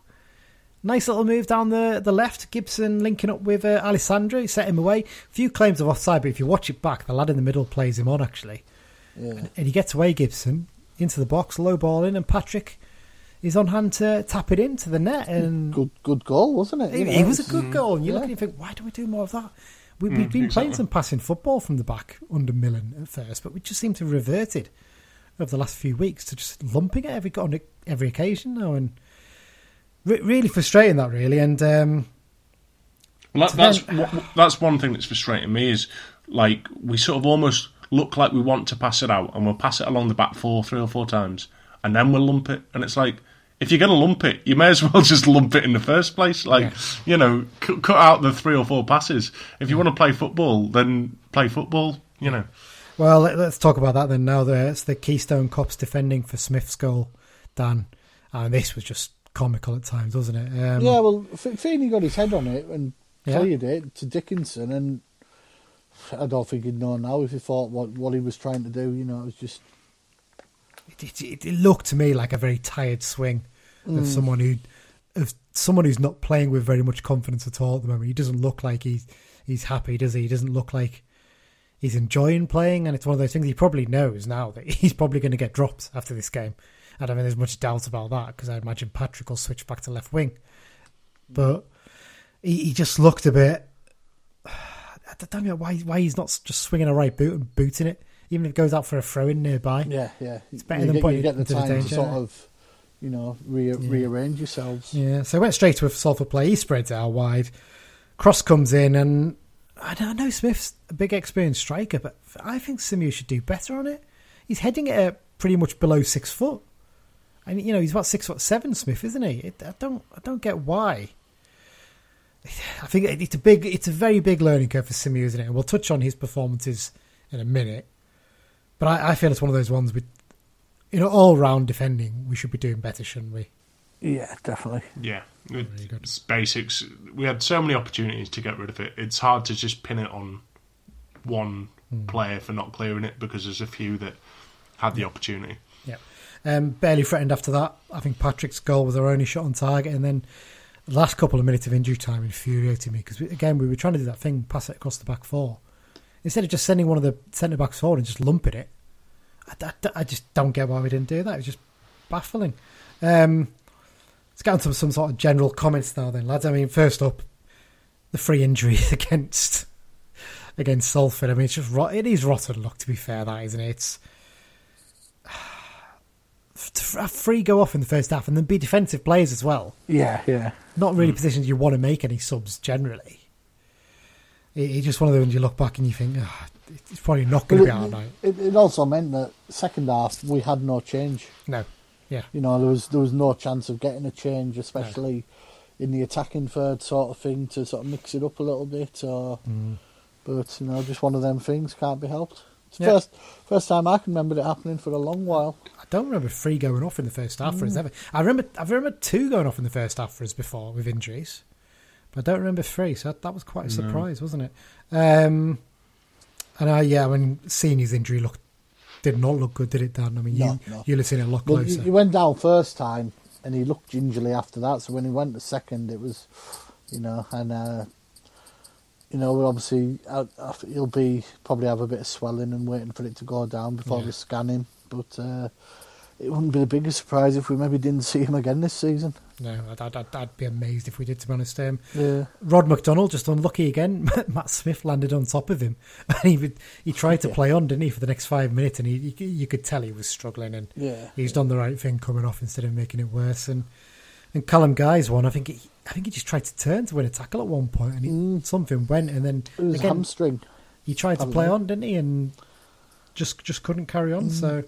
Nice little move down the, the left. Gibson linking up with uh, Alessandra, set him away. Few claims of offside, but if you watch it back, the lad in the middle plays him on actually. Yeah. And, and he gets away, Gibson, into the box, low ball in, and Patrick is on hand to tap it into the net. And Good, good goal, wasn't it? You it, it was a good goal. And you look yeah. at it and think, why do we do more of that? We, we've been playing some passing football from the back under Millen at first, but we just seem to have reverted over the last few weeks to just lumping it every on every occasion now, and re- really frustrating that really. And um, Well, that, that's then- that's one thing that's frustrating me is like we sort of almost look like we want to pass it out, and we'll pass it along the back four, three or four times, and then we'll lump it, and it's like. If you're going to lump it, you may as well just lump it in the first place. Like, you know, cu- cut out the three or four passes. If you want to play football, then play football. You know, well, let, us talk about that then. Now, the, it's the Keystone Cops defending for Smith's goal, Dan, and this was just comical at times, wasn't it? Um, Yeah, well, F- Feeney got his head on it and Yeah. cleared it to Dickenson, and I don't think he'd know now if he thought what, what he was trying to do. You know, it was just it, it, it looked to me like a very tired swing of mm. someone who of someone who's not playing with very much confidence at all at the moment. He doesn't look like he's he's happy, does he? He doesn't look like he's enjoying playing, and it's one of those things he probably knows now that he's probably going to get dropped after this game. I don't think there's much doubt about that because I imagine Patrick will switch back to left wing, but he, he just looked a bit. I don't know why why he's not just swinging a right boot and booting it, even if it goes out for a throw in nearby. yeah, yeah. It's better you than get, putting you get the into the time to sort of, you know, re- rearrange yourselves. Yeah, so it went straight to a Salford play. He spreads out wide. Cross comes in, and I know, I know Smith's a big experienced striker, but I think Simeu should do better on it. He's heading it at pretty much below six foot, and you know he's about six foot seven. Smith, isn't he? It, I don't, I don't get why. I think it's a big, it's a very big learning curve for Simeu, isn't it? And we'll touch on his performances in a minute. But I, I feel it's one of those ones with, you know, all round defending. We should be doing better, shouldn't we? Yeah, definitely. yeah, it's basics. We had so many opportunities to get rid of it. It's hard to just pin it on one player for not clearing it because there's a few that had the opportunity. Yeah. Um, barely threatened after that. I think Patrick's goal was our only shot on target, and then the last couple of minutes of injury time infuriated me because again we were trying to do that thing, pass it across the back four, instead of just sending one of the centre backs forward and just lumping it. I, I- I just don't get why we didn't do that. It was just baffling. Um, let's get on to some sort of general comments now, then, lads. I mean, first up, the free injury against against Salford. I mean, it's just rot. It is rotten luck, to be fair. That isn't it? It's to free go off in the first half and then be defensive players as well. Yeah, yeah. Not really positions you want to make any subs generally. It- It's just one of those when you look back and you think, "Ah, it's probably not going to be our night. It, it also meant that second half we had no change. No, yeah, You know, there was there was no chance of getting a change, especially in the attacking third sort of thing to sort of mix it up a little bit. Or, but you know, just one of them things can't be helped. It's Yeah. first first time I can remember it happening for a long while. I don't remember three going off in the first half for us ever. I remember, I remember two going off in the first half for us before with injuries, but I don't remember three. So that, that was quite a surprise, wasn't it? Um, and I, yeah, when seeing his injury look did not look good, did it, Dan? I mean, No, you no. you listen a lot Well, closer. he, he went down first time and he looked gingerly after that. So when he went to second, it was, you know, and uh, you know, obviously he'll be probably have a bit of swelling and waiting for it to go down before Yeah. we scan him. But uh, it wouldn't be the biggest surprise if we maybe didn't see him again this season. no, I'd, I'd, I'd, I'd be amazed if we did. To be honest, um, Yeah, Rod McDonald just unlucky again. Matt Smith landed on top of him, and he would, he tried to Yeah. play on, didn't he, for the next five minutes? And he, he you could tell he was struggling, and yeah. he's done the right thing coming off instead of making it worse. And and Callum Guy's one, I think he, I think he just tried to turn to win a tackle at one point, and he, Mm. something went, and then It was again hamstring. he tried to play on, didn't he, and just just couldn't carry Mm. on. So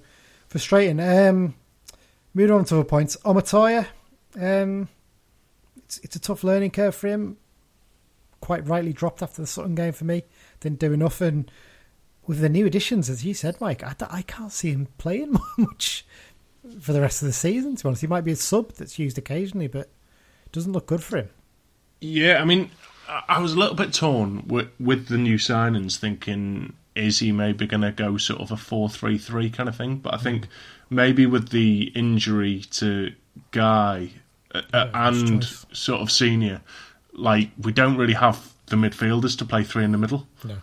frustrating. Um, moving on to a point, Omotoye. Um, it's it's a tough learning curve for him. Quite rightly dropped after the Sutton game for me. Didn't do enough, and with the new additions, as you said, Mike, I, I can't see him playing much for the rest of the season. To be honest, he might be a sub that's used occasionally, but it doesn't look good for him. Yeah, I mean, I- I was a little bit torn with, with the new signings, thinking is he maybe going to go sort of a 4 3 3 kind of thing? But I think maybe with the injury to Guy uh, uh, and choice. sort of senior, like we don't really have the midfielders to play three in the middle No.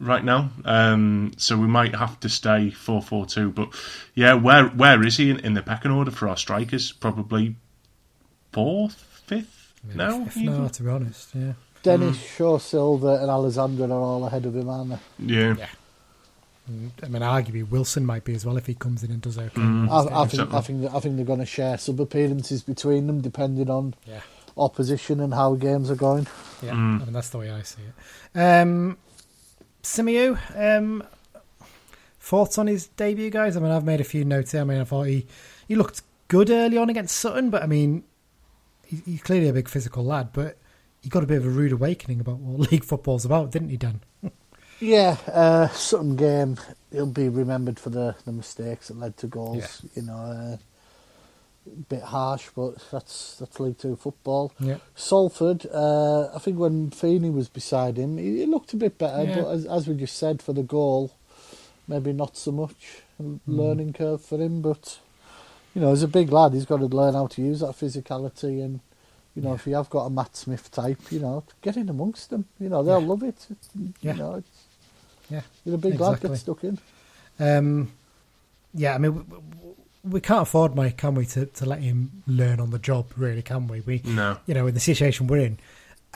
right now. Um, so we might have to stay four four two. But yeah, where where is he in, in the pecking order for our strikers? Probably fourth, fifth now. If even? not, to be honest, yeah. Dennis, Sho-Silva, and Alessandra are all ahead of him, aren't they? Yeah. Yeah. I mean, arguably Wilson might be as well if he comes in and does okay. Mm. I, I think Exactly. I think I think they're going to share sub appearances between them, depending on Yeah, opposition and how games are going. yeah. Mm. I mean, that's the way I see it. Um, Simeu, um, thoughts on his debut, guys? I mean, I've made a few notes here. I mean, I thought he, he looked good early on against Sutton, but I mean, he, he's clearly a big physical lad, but he got a bit of a rude awakening about what league football's about, didn't he, Dan? Yeah, uh, Sutton game. He'll be remembered for the, the mistakes that led to goals. You know, uh, a bit harsh, but that's that's League Two football. Yeah. Salford, uh, I think when Feeney was beside him, he, he looked a bit better. Yeah. But as, as we just said, for the goal, maybe not so much Mm. learning curve for him. But you know, as a big lad, he's got to learn how to use that physicality. And you know, if you have got a Matt Smith type, you know, get in amongst them. You know, they'll Yeah. love it. Yeah. You know, Yeah, you're a big lad, exactly. get stuck in. Um, yeah, I mean, we, we can't afford, Mike, can we, to, to let him learn on the job? Really, can we? We, No. you know, in the situation we're in,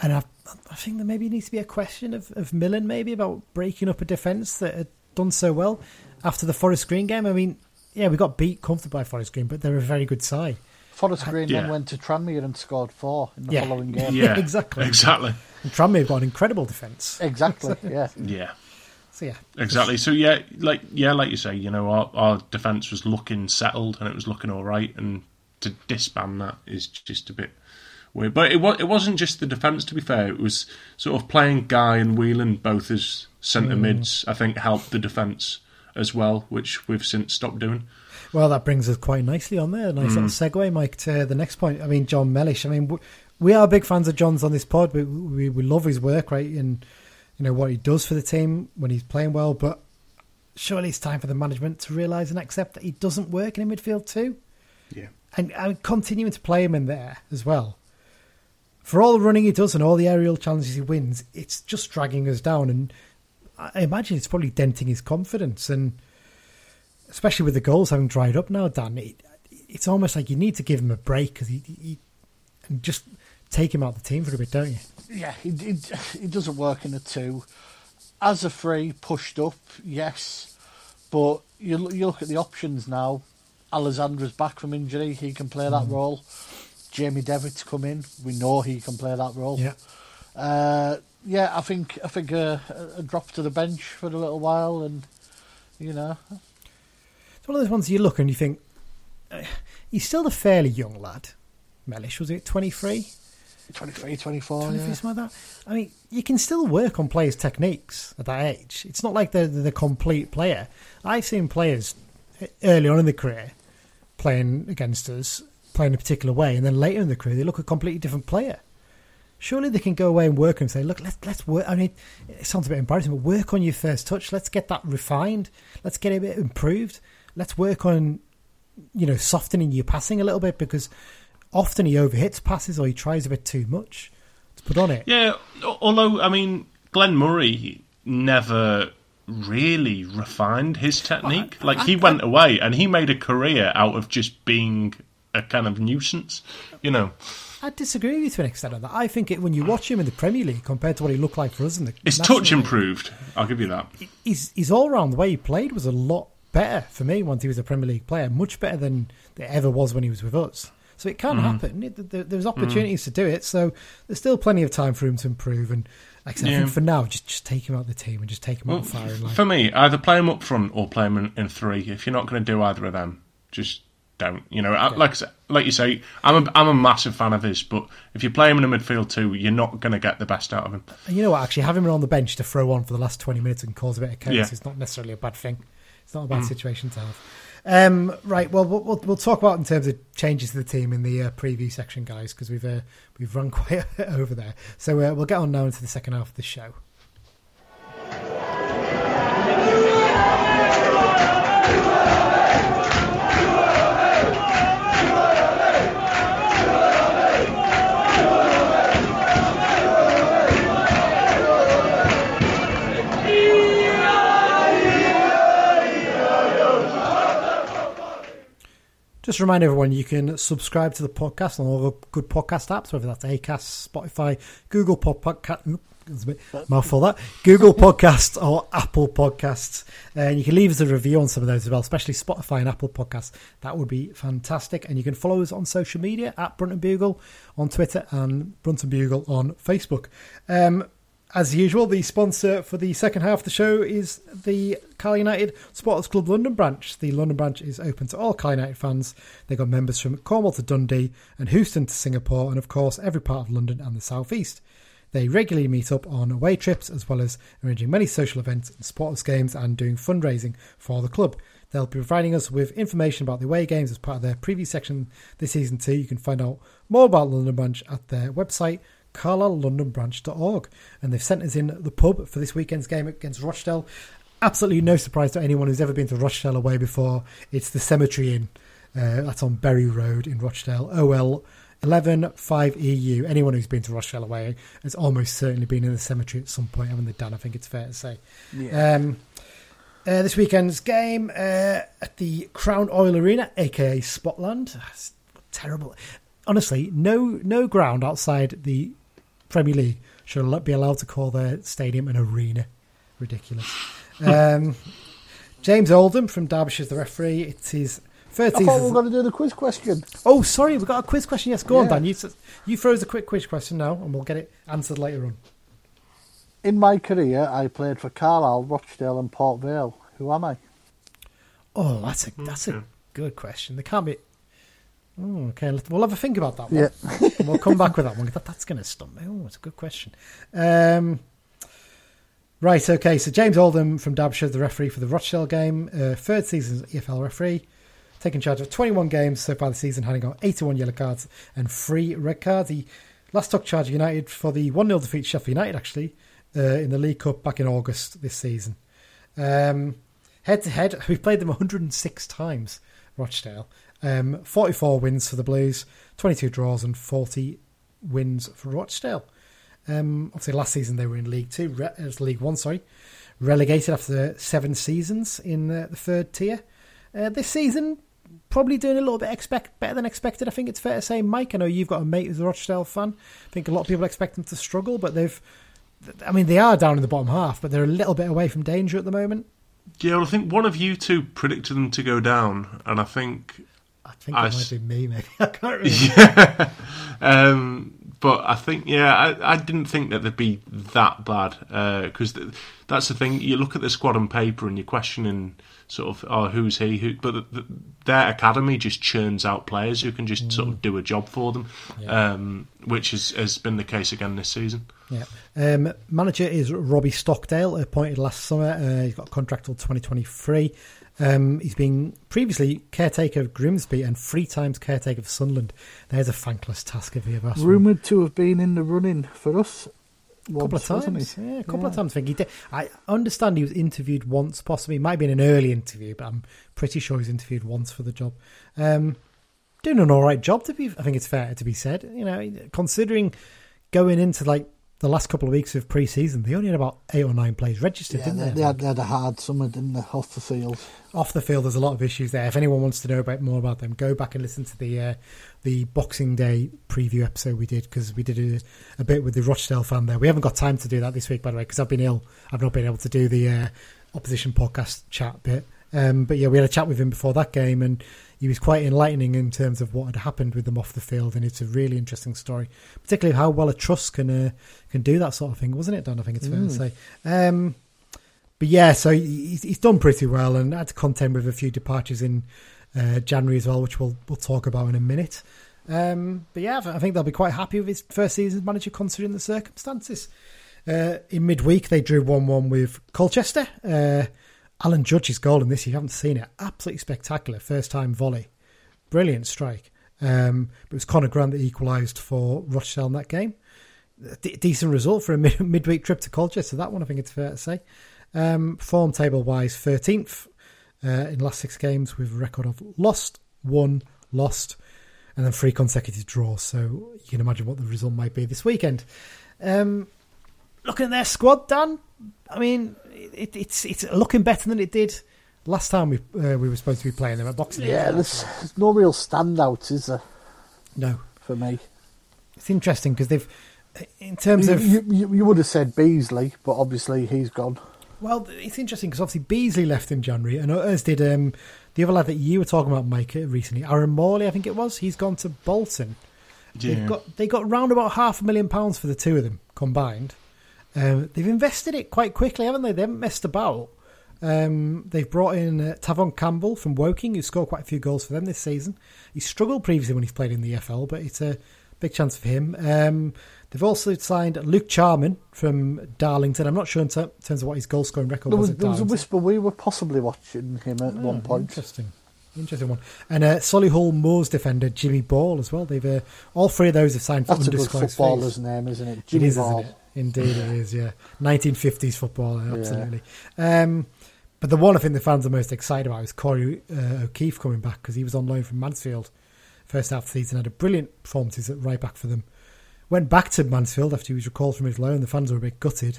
and I, I think there maybe needs to be a question of of Millen, maybe about breaking up a defence that had done so well after the Forest Green game. I mean, yeah, we got beat comfortably by Forest Green, but they're a very good side. Forest Green Yeah. then went to Tranmere and scored four in the Yeah. following game. Yeah. Exactly. Exactly. And Tranmere have got an incredible defence. Exactly, yeah. Yeah. So yeah, Exactly. So yeah, like yeah, like you say, you know, our, our defence was looking settled and it was looking all right, and to disband that is just a bit weird. But it was it wasn't just the defence. To be fair, it was sort of playing Guy and Whelan both as centre hmm. mids. I think helped the defence as well, which we've since stopped doing. Well, that brings us quite nicely on there. Nice little hmm. segue, Mike, to the next point. I mean, Jon Mellish. I mean, we are big fans of John's on this pod. We, we we love his work, right, and you know what he does for the team when he's playing well. But surely it's time for the management to realise and accept that he doesn't work in a midfield too, Yeah. and, and continuing to play him in there as well. For all the running he does and all the aerial challenges he wins, it's just dragging us down, and I imagine it's probably denting his confidence and especially with the goals having dried up now, Dan, it, it's almost like you need to give him a break because he, he and just take him out of the team for a bit, don't you? Yeah, it, he, he doesn't work in a two. As a free, pushed up, yes. But you, you look at the options now. Alessandra's back from injury. He can play that role. Jamie Devitt's come in. We know he can play that role. Yeah, Uh, yeah, I think I think a, a drop to the bench for a little while, and you know, it's one of those ones you look and you think uh, he's still a fairly young lad. Mellish was it twenty three? 23, 24, 23, yeah. something like that. I mean, you can still work on players' techniques at that age. It's not like they're the complete player. I've seen players early on in the career playing against us, playing a particular way, and then later in the career they look a completely different player. Surely they can go away and work and say, "Look, let's let's work." I mean, it sounds a bit embarrassing, but work on your first touch. Let's get that refined. Let's get it a bit improved. Let's work on, you know, softening your passing a little bit because often he overhits passes or he tries a bit too much to put on it. Yeah, although I mean, Glenn Murray never really refined his technique. Like he went away and he made a career out of just being a kind of nuisance. You know, I disagree with you to an extent on that. I think it, when you watch him in the Premier League compared to what he looked like for us in the his touch improved. I'll give you that. His his all round the way he played was a lot better for me once he was a Premier League player, much better than it ever was when he was with us. So it can happen. It, there, there's opportunities to do it. So there's still plenty of time for him to improve. And like I, said, I think for now, just just take him out of the team and just take him Well, out firing line. for me, either play him up front or play him in, in three. If you're not going to do either of them, just don't. You know, I- like like you say, I'm a, I'm a massive fan of his, but if you play him in a midfield too, you're not going to get the best out of him. And you know what? Actually, having him on the bench to throw on for the last 20 minutes and cause a bit of chaos Yeah. Mm. is not necessarily a bad thing. It's not a bad situation to have. Um, right. Well, we'll we'll talk about in terms of changes to the team in the uh, preview section, guys, because we've uh, we've run quite over there. So uh, we'll get on now into the second half of the show. Just remind everyone you can subscribe to the podcast on all the good podcast apps, whether that's Acast, Spotify, Google Podcast. A bit mouthful that Google Podcasts or Apple Podcasts, and you can leave us a review on some of those as well, especially Spotify and Apple Podcasts. That would be fantastic. And you can follow us on social media at Brunton Bugle on Twitter and Brunton Bugle on Facebook. Um, as usual, the sponsor for the second half of the show is the Carlisle United Supporters Club London branch. The London branch is open to all Carlisle United fans. They've got members from Cornwall to Dundee and Houston to Singapore, and of course, every part of London and the South East. They regularly meet up on away trips as well as arranging many social events and supporters games and doing fundraising for the club. They'll be providing us with information about the away games as part of their preview section this season too. You can find out more about the London Branch at their website carlisle.londonbranch.org. And they've sent us in the pub for this weekend's game against Rochdale. Absolutely no surprise to anyone who's ever been to Rochdale away before. It's the Cemetery Inn. Uh, that's on Bury Road in Rochdale. OL 115EU. Anyone who's been to Rochdale away has almost certainly been in the cemetery at some point, haven't they, Dan? I think it's fair to say. Yeah. Um, uh, this weekend's game uh, at the Crown Oil Arena, aka Spotland. It's terrible. Honestly, no no ground outside the Premier League should be allowed to call their stadium an arena. Ridiculous. um, James Oldham from Derbyshire's the referee. It's his third I thought we were going to do the quiz question. Oh, sorry, we've got a quiz question. Yes, go on, Dan. You, s- you throw us a quick quiz question now, and we'll get it answered later on. In my career, I played for Carlisle, Rochdale, and Port Vale. Who am I? Oh, that's a that's a good question. There can't be. Oh, okay, we'll have a think about that one. Yeah. We'll come back with that one. That, that's going to stump me. Oh, it's a good question. Um, right, okay. So James Oldham from Derbyshire, the referee for the Rochdale game, uh, third season as EFL referee, taking charge of 21 games so far this season, handing out 81 yellow cards and three red cards. He last took charge of United for the 1 0 defeat to Sheffield United, actually, uh, in the League Cup back in August this season. Um, head to head, we've played them 106 times, Rochdale. Um, 44 wins for the Blues, 22 draws, and 40 wins for Rochdale. Um, obviously, last season they were in League Two, re- uh, League One, sorry, relegated after seven seasons in uh, the third tier. Uh, this season, probably doing a little bit expect better than expected. I think it's fair to say, Mike. I know you've got a mate who's a Rochdale fan. I think a lot of people expect them to struggle, but they've. I mean, they are down in the bottom half, but they're a little bit away from danger at the moment. Yeah, well, I think one of you two predicted them to go down, and I think I think I it might be me, maybe. I can't remember. yeah. um, but I think, yeah, I, I didn't think that they'd be that bad because th- that's the thing. You look at the squad on paper and you're questioning sort of, oh, who's he? Who? But th th their academy just churns out players who can just sort of do a job for them, um, which is, has been the case again this season. Yeah. Um, manager is Robbie Stockdale, appointed last summer. Uh, he's got a contract till 2023. Um, he's been previously caretaker of Grimsby and three times caretaker of Sunderland. There's a thankless task if you ever ask me. Rumoured to have been in the running for us. A couple of times, yeah, a couple of times. I think he did. I understand he was interviewed once, possibly. It might have been an early interview, but I'm pretty sure he's interviewed once for the job. Um, doing an all right job to be. I think it's fair to be said. You know, considering going into like the last couple of weeks of pre-season, they only had about eight or nine players registered, Yeah, didn't they, they? had, they had a hard summer, didn't they, off the field? Off the field, there's a lot of issues there. If anyone wants to know about more about them, go back and listen to the uh, the Boxing Day preview episode we did because we did a, a bit with the Rochdale fan there. We haven't got time to do that this week, by the way, because I've been ill. I've not been able to do the uh, opposition podcast chat bit. Um, but yeah, we had a chat with him before that game, and he was quite enlightening in terms of what had happened with them off the field, and it's a really interesting story, particularly how well a trust can uh, can do that sort of thing, wasn't it, Dan? I think it's fair to say. Um, but yeah, so he's, he's done pretty well and had to contend with a few departures in uh, January as well, which we'll we'll talk about in a minute. Um, but yeah, I think they'll be quite happy with his first season as manager considering the circumstances. Uh, in midweek, they drew 1 1 with Colchester. Uh, Alan Judge's goal in this, you haven't seen it, absolutely spectacular. First time volley. Brilliant strike. Um, but it was Conor Grant that equalised for Rochdale in that game. D- decent result for a mid- midweek trip to Colchester. That one, I think it's fair to say. Um, form table wise, 13th uh, in last six games with a record of lost, won, lost, and then three consecutive draws. So you can imagine what the result might be this weekend. Um, looking at their squad, Dan, I mean, it, it's it's looking better than it did last time we uh, we were supposed to be playing them at Boxing Day. Yeah, there's, there's no real standouts, is there, No, for me? it's interesting because they've, in terms You, of you, you, you would have said Beesley, but obviously he's gone. Well, it's interesting because obviously Beesley left in January, and as did um, the other lad that you were talking about, Mike, uh, recently, Aaron Morley, I think it was. He's gone to Bolton. Yeah. They've got they got round about half a million pounds for the two of them combined. Um, they've invested it quite quickly, haven't they? They haven't messed about. Um, they've brought in uh, Tahvon Campbell from Woking, who scored quite a few goals for them this season. He struggled previously when he's played in the EFL, but it's a big chance for him. Um, they've also signed Luke Charman from Darlington. I'm not sure in ter- terms of what his goal scoring record There was. was, there was a whisper we were possibly watching him at one Oh, point. Interesting. Interesting one. And uh, Solihull Moors defender Jimmy Ball as well. They've uh, all three of those have signed for That's a good footballer's fees. name, isn't it? It Jimmy is, Ball. isn't it? Indeed, it is. Yeah, 1950s football, absolutely. Um, but the one I think the fans are most excited about is Corey uh, O'Keeffe coming back because he was on loan from Mansfield first half of the season. Had a brilliant performances at right back for them. Went back to Mansfield after he was recalled from his loan. The fans were a bit gutted.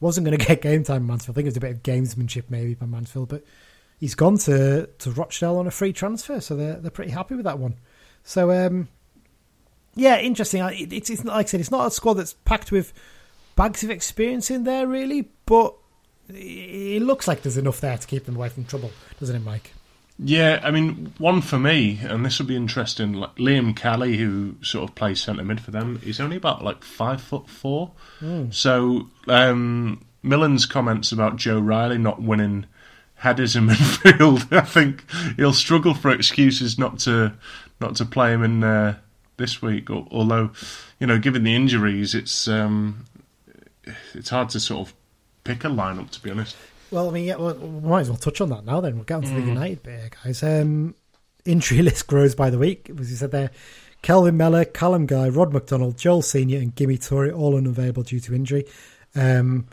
Wasn't going to get game time in Mansfield. I think it was a bit of gamesmanship maybe by Mansfield, but he's gone to, to Rochdale on a free transfer, so they're they're pretty happy with that one. So um, yeah, interesting. It, it's, it's like I said, it's not a squad that's packed with bags of experience in there really, but it looks like there's enough there to keep them away from trouble, doesn't it, Mike? Yeah, I mean, one for me, and this will be interesting. Like Liam Kelly, who sort of plays centre mid for them, is only about like five foot four. So um, Millen's comments about Joe Riley not winning headers in midfield, I think he'll struggle for excuses not to not to play him in uh, this week. Although, you know, given the injuries, it's um, it's hard to sort of pick a lineup. To be honest. Well, I mean, yeah, well, we might as well touch on that now. Then we'll get on to the United bit, guys. Um, injury list grows by the week, as you said there. Kelvin Mellor, Callum Guy, Rod McDonald, Joel Senior, and Gimme Torrey all unavailable due to injury. Um,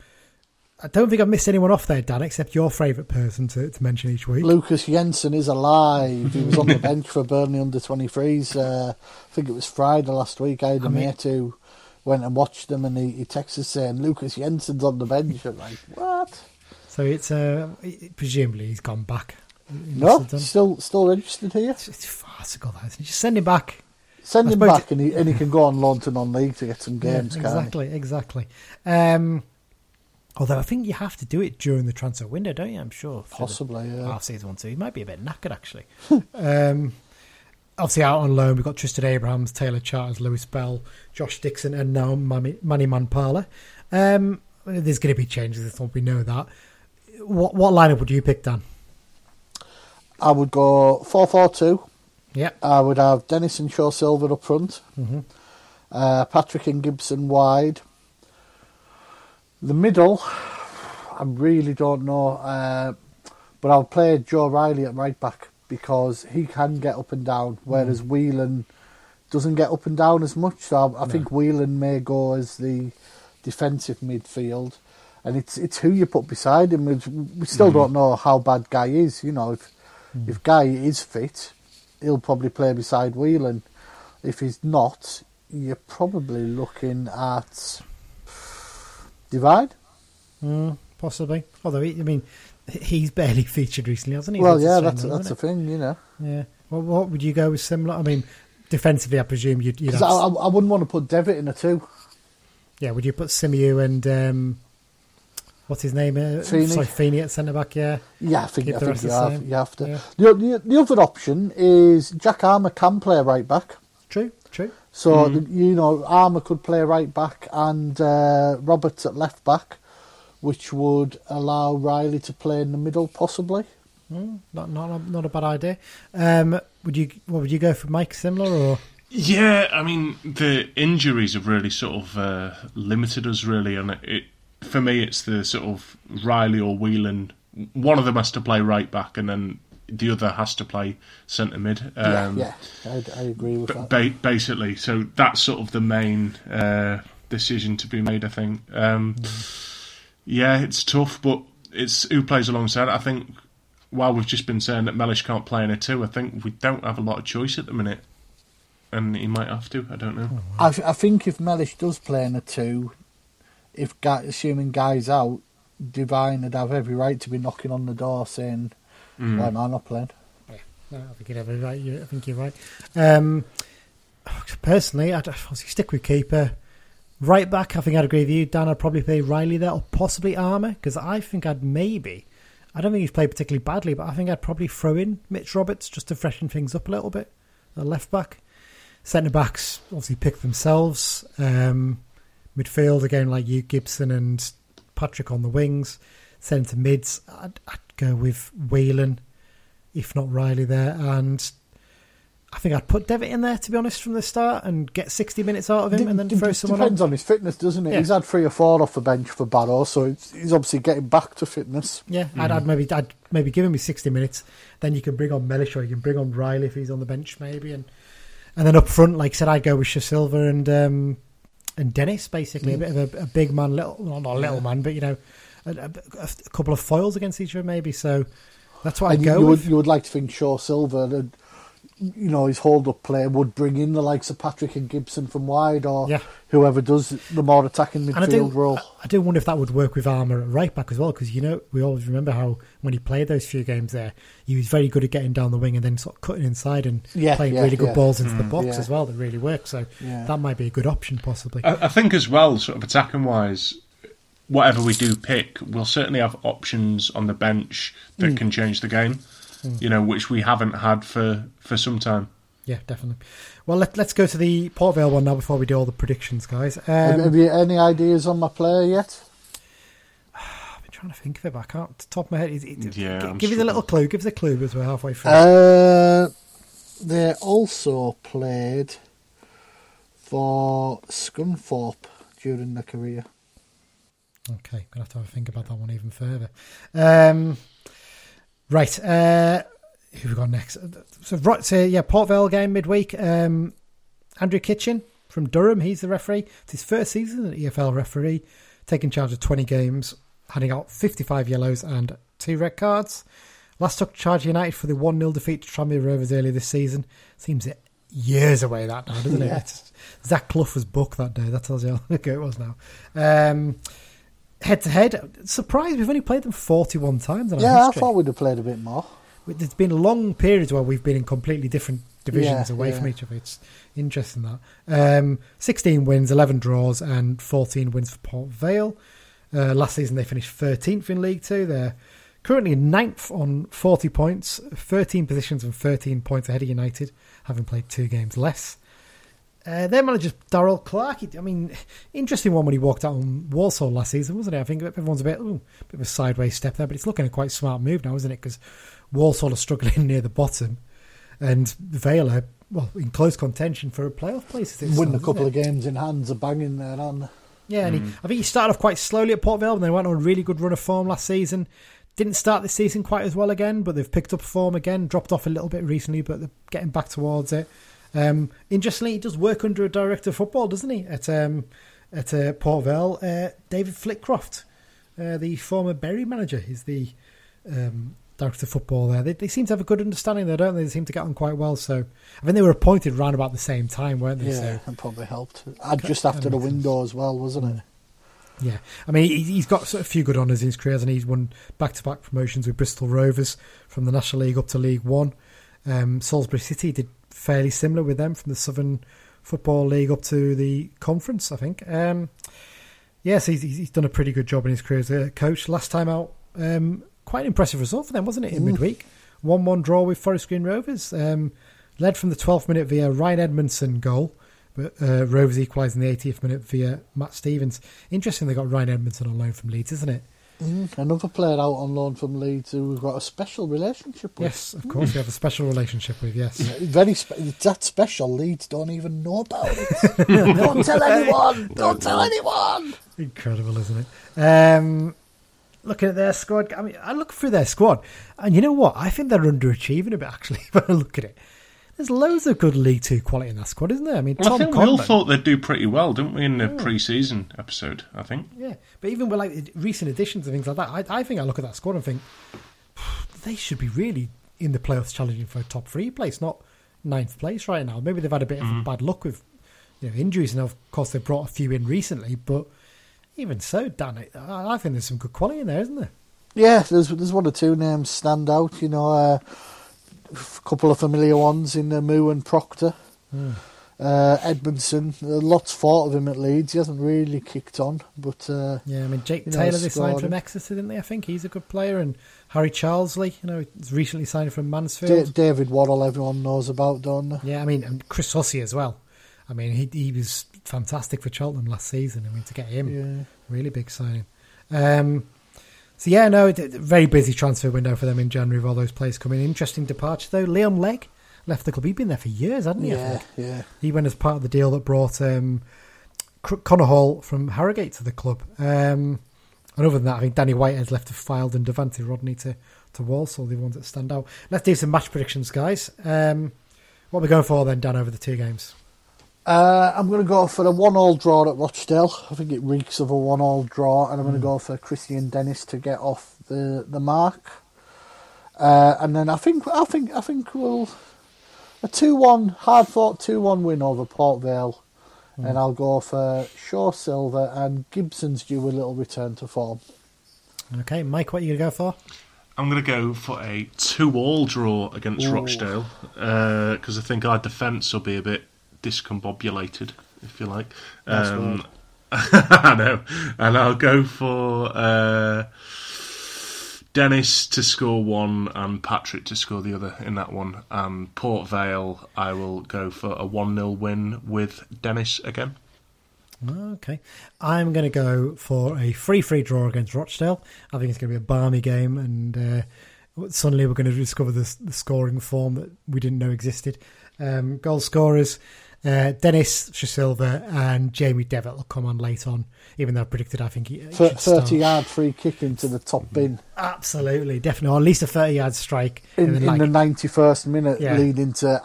I don't think I've missed anyone off there, Dan, except your favourite person to, to mention each week. Lukas Jensen is alive. He was on the bench for Burnley under 23s. Uh, I think it was Friday last week. I had a I mean- mate who went and watched them and he, he texted saying, Lukas Jensen's on the bench. I'm like, what? So it's uh, presumably he's gone back. He No, still still registered here. It's, it's farcical, that isn't it? Just send him back. Send I him back and he, and he can go on loan to non-league to get some games, yeah, exactly, exactly. Um, although I think you have to do it during the transfer window, don't you? I'm sure. Possibly, yeah. Half season one, two. He might be a bit knackered actually. um, obviously, out on loan, we've got Tristan Abrahams, Taylor Charters, Lewis Bell, Josh Dixon, and now Manny, Manny Mampala. Um, there's going to be changes. I thought we know that. What what lineup would you pick, Dan? I would go 4-4-2. Yeah, I would have Dennis and Sho-Silva up front. Mhm. Uh, Patrick and Gibson wide. The middle, I really don't know. Uh, but I'll play Joe Riley at right back because he can get up and down, hmm. whereas Whelan doesn't get up and down as much. So I, I think Whelan may go as the defensive midfield. And it's it's who you put beside him. We, still hmm. don't know how bad Guy is. You know, if hmm. if Guy is fit, he'll probably play beside Whelan. If he's not, you're probably looking at Devitt. mm, possibly. Although he, I mean, he's barely featured recently, hasn't he? Well, That's a yeah, shame, that's though, that's isn't the thing, you know. yeah. Well, what would you go with similar? I mean, defensively, I presume you'd. you'd 'Cause have, I, I, I wouldn't want to put Devitt in a two. yeah, would you put Simeu and um, what's his name? Uh, Feeney. Sorry, Feeney at centre back. Yeah, Yeah, I think Keep I the think you the have, same. you have to. Yeah. The, the the other option is Jack Armer can play right back. true, true. So the, you know, Armer could play right back and uh, Roberts at left back, which would allow Riley to play in the middle, possibly. Mm, not not a, not a bad idea. Um, would you what would you go for Mike similar or Yeah, I mean the injuries have really sort of uh, limited us really, and it, it for me it's the sort of Riley or Whelan. One of them has to play right back, and then the other has to play centre mid. Um, yeah, yeah, I, I agree with b- that. ba- basically, so that's sort of the main uh, decision to be made. I think. Um, Yeah, it's tough, but it's who plays alongside. I think while we've just been saying that Mellish can't play in a two, I think we don't have a lot of choice at the minute, and he might have to. I don't know. I, I think if Mellish does play in a two, if Guy, assuming Guy's out, Devitt would have every right to be knocking on the door saying, Why am I not playing? No, I think you're every right. I think you're right. Um, personally, I'd obviously stick with keeper. Right back, I think I'd agree with you, Dan. I'd probably play Riley there, or possibly Armer, because I think I'd maybe. I don't think he's played particularly badly, but I think I'd probably throw in Mitch Roberts just to freshen things up a little bit. The left back, centre backs obviously pick themselves. Um, midfield again, like you, Gibson and Patrick on the wings. Centre mids, I'd, I'd go with Whelan, if not Riley there, and I think I'd put Devitt in there to be honest from the start and get sixty minutes out of him, and then D- throw d- someone Depends on. on his fitness, doesn't it? Yeah. He's had three or four off the bench for Barrow, so it's, he's obviously getting back to fitness. Yeah, I'd, I'd maybe I'd maybe give him his sixty minutes. Then you can bring on Mellish or you can bring on Riley if he's on the bench maybe, and and then up front, like I said, I'd go with Silva and um, and Dennis basically a bit of a, a big man, little well, not a little man, but you know, a, a, a couple of foils against each other maybe. So that's what I'd you, go you with. would you would like to think Sho-Silva, and, you know, his hold up play would bring in the likes of Patrick and Gibson from wide, or Yeah. whoever does the more attacking And I do, midfield role. I do wonder if that would work with Armer at right back as well, because you know we always remember how when he played those few games there, he was very good at getting down the wing and then sort of cutting inside and Yeah, playing yeah, really good yeah. balls into the box yeah. as well. That really worked. So Yeah. that might be a good option possibly. I, I think as well, sort of attacking wise, whatever we do pick, we'll certainly have options on the bench that Mm. can change the game. You know, which we haven't had for for some time. Yeah, definitely. Well, let, let's go to the Port Vale one now before we do all the predictions, guys. have, Um, have you any ideas on my player yet? I've been trying to think of it, but I can't. the Top of my head, is it, Yeah, g- I'm give us a little clue. Give us a clue as we're halfway through. Uh, they also played for Scunthorpe during their career. Okay, gonna have to have a think about that one even further. Um, right, uh, who we got next? So, right, so yeah, Port Vale game midweek. Um, Andrew Kitchen from Durham, he's the referee. It's his first season as an EFL referee, taking charge of 20 games, handing out 55 yellows and two red cards. Last took charge United for the 1 0 defeat to Tranmere Rovers earlier this season. Seems it years away that now, doesn't it? It's, Zach Clough was booked that day. That tells you how ago it was now. Um, head to head, surprised we've only played them 41 times. Yeah, I thought we'd have played a bit more. There's been long periods where we've been in completely different divisions Yeah, away yeah. from each other. It's interesting that. Um, 16 wins, 11 draws, and 14 wins for Port Vale. Uh, last season they finished 13th in League Two. They're currently ninth on 40 points, 13 positions and 13 points ahead of United, having played two games less. Uh, their manager, Darrell Clarke. He, I mean, interesting one when he walked out on Walsall last season, wasn't it? I think everyone's a bit, ooh, bit of a sideways step there, but it's looking a quite smart move now, isn't it? Because Walsall are struggling near the bottom, and Vale are well in close contention for a playoff place. as it Win a couple isn't of games in hands are banging there, aren't they? Yeah, and he, I think he started off quite slowly at Port Vale, and they went on a really good run of form last season. Didn't start this season quite as well again, but they've picked up form again. Dropped off a little bit recently, but they're getting back towards it. Um, interestingly, he does work under a director of football, doesn't he? At um, at uh, Port Vale, uh, David Flitcroft, uh, the former Bury manager, is the um, director of football there. They, they seem to have a good understanding there, don't they? They seem to get on quite well. So I think they were appointed round about the same time, weren't they? Yeah, So and probably helped. And just after the window as well, wasn't it? Yeah, I mean, he- he's got a few good honours in his career, hasn't he? He's won back-to-back promotions with Bristol Rovers from the National League up to League One. Um, Salisbury City did fairly similar with them from the Southern Football League up to the Conference, I think. Um, yes, he's, he's done a pretty good job in his career as a coach. Last time out, um, quite an impressive result for them, wasn't it, in Mm. midweek? 1 1 draw with Forest Green Rovers. Um, led from the 12th minute via Ryan Edmondson goal, but uh, Rovers equalised in the 80th minute via Matt Stevens. Interesting they got Ryan Edmondson on loan from Leeds, isn't it? Mm. Another player out on loan from Leeds who we've got a special relationship with. Yes, of course, we have a special relationship with, yes. Very spe- that special. Leeds don't even know about it. don't tell anyone. Don't tell anyone. Incredible, isn't it? Um, looking at their squad, I mean, I look through their squad, and you know what? I think they're underachieving a bit, actually, when I look at it. There's loads of good League Two quality in that squad, isn't there? I mean, Well, Tom I think we all thought they'd do pretty well, didn't we, in the pre-season episode? I think. Yeah, but even with like recent additions and things like that, I, I think I look at that squad and think they should be really in the playoffs, challenging for a top three place, not ninth place right now. Maybe they've had a bit of bad luck with you know injuries, and of course they've brought a few in recently. But even so, Dan, I, I think there's some good quality in there, isn't there? Yeah, there's there's one or two names stand out. You know, uh, a couple of familiar ones in uh, Moo and Proctor. Uh, Edmondson, lots thought of him at Leeds. He hasn't really kicked on, but uh, Yeah, I mean Jake You know, Taylor they signed from Exeter, didn't they? I think he's a good player, and Harry Charsley, you know, he's recently signed from Da- Mansfield. David Waddle, everyone knows about, don't they? Yeah, I mean, and Chris Hussey as well. I mean, he he was fantastic for Cheltenham last season. I mean, to get him, Yeah. really big signing. Um, so yeah, no, very busy transfer window for them in January with all those players coming. Interesting departure though. Leon Legge left the club. He'd been there for years, hadn't he? Yeah, yeah. He went as part of the deal that brought um, Connor Hall from Harrogate to the club. Um, and other than that, I think Danny Whitehead's left to Fylde and Devante Rodney to, to Walsall, the ones that stand out. Let's do some match predictions, guys. Um, what are we going for then, Dan, over the two games? Uh, I'm going to go for a one-all draw at Rochdale. I think it reeks of a one-all draw, and I'm going to go for Kristian Dennis to get off the the mark. Uh, and then I think I think I think we'll a two-one hard fought two-one win over Port Vale, and I'll go for Sho-Silva and Gibson's due a little return to form. Okay, Mike, what are you going to go for? I'm going to go for a two-all draw against Ooh. Rochdale because I think our defence will be a bit discombobulated, if you like. Nice Um, I know, and I'll go for uh, Dennis to score one and Patrick to score the other in that one. And Port Vale, I will go for a one 0 win with Dennis again. Okay. I'm going to go for a free free draw against Rochdale. I think it's going to be a balmy game, and uh, suddenly we're going to discover the, the scoring form that we didn't know existed. Um, goal scorers uh, Dennis Sho-Silva and Jamie Devitt will come on late on, even though I predicted I think he, he Thir- should start. Thirty-yard free kick into the top bin Absolutely, definitely, or at least a 30 yard strike. in, in like the ninety-first minute, Yeah. leading to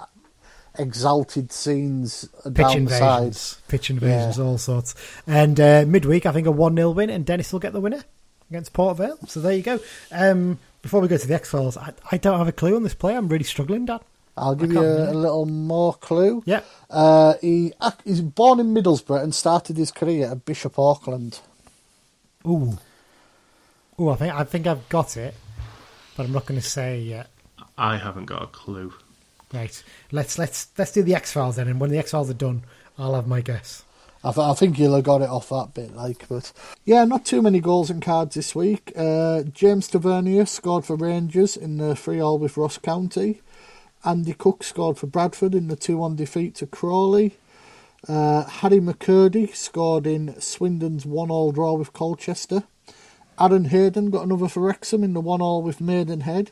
exalted scenes pitch down the sides. invasions, pitch invasions, all sorts. And uh, midweek, I think a 1 0 win, and Dennis will get the winner against Port Vale. So there you go. Um, before we go to the X Files, I, I don't have a clue on this play. I'm really struggling, Dad. I'll give you a, a little more clue. Yeah. Uh, he ac- he's born in Middlesbrough and started his career at Bishop Auckland. Ooh. Ooh, I think I think I've got it, but I'm not going to say yet. I haven't got a clue. Right. Let's let's let's do the X Files then, and when the X Files are done, I'll have my guess. I, th- I think you'll have got it off that bit, like, but yeah, not too many goals and cards this week. Uh, James Tavernier scored for Rangers in the three-all with Ross County. Andy Cook scored for Bradford in the two-one defeat to Crawley. Uh, Harry McKirdy scored in Swindon's one-all draw with Colchester. Aaron Hayden got another for Wrexham in the one-all with Maidenhead.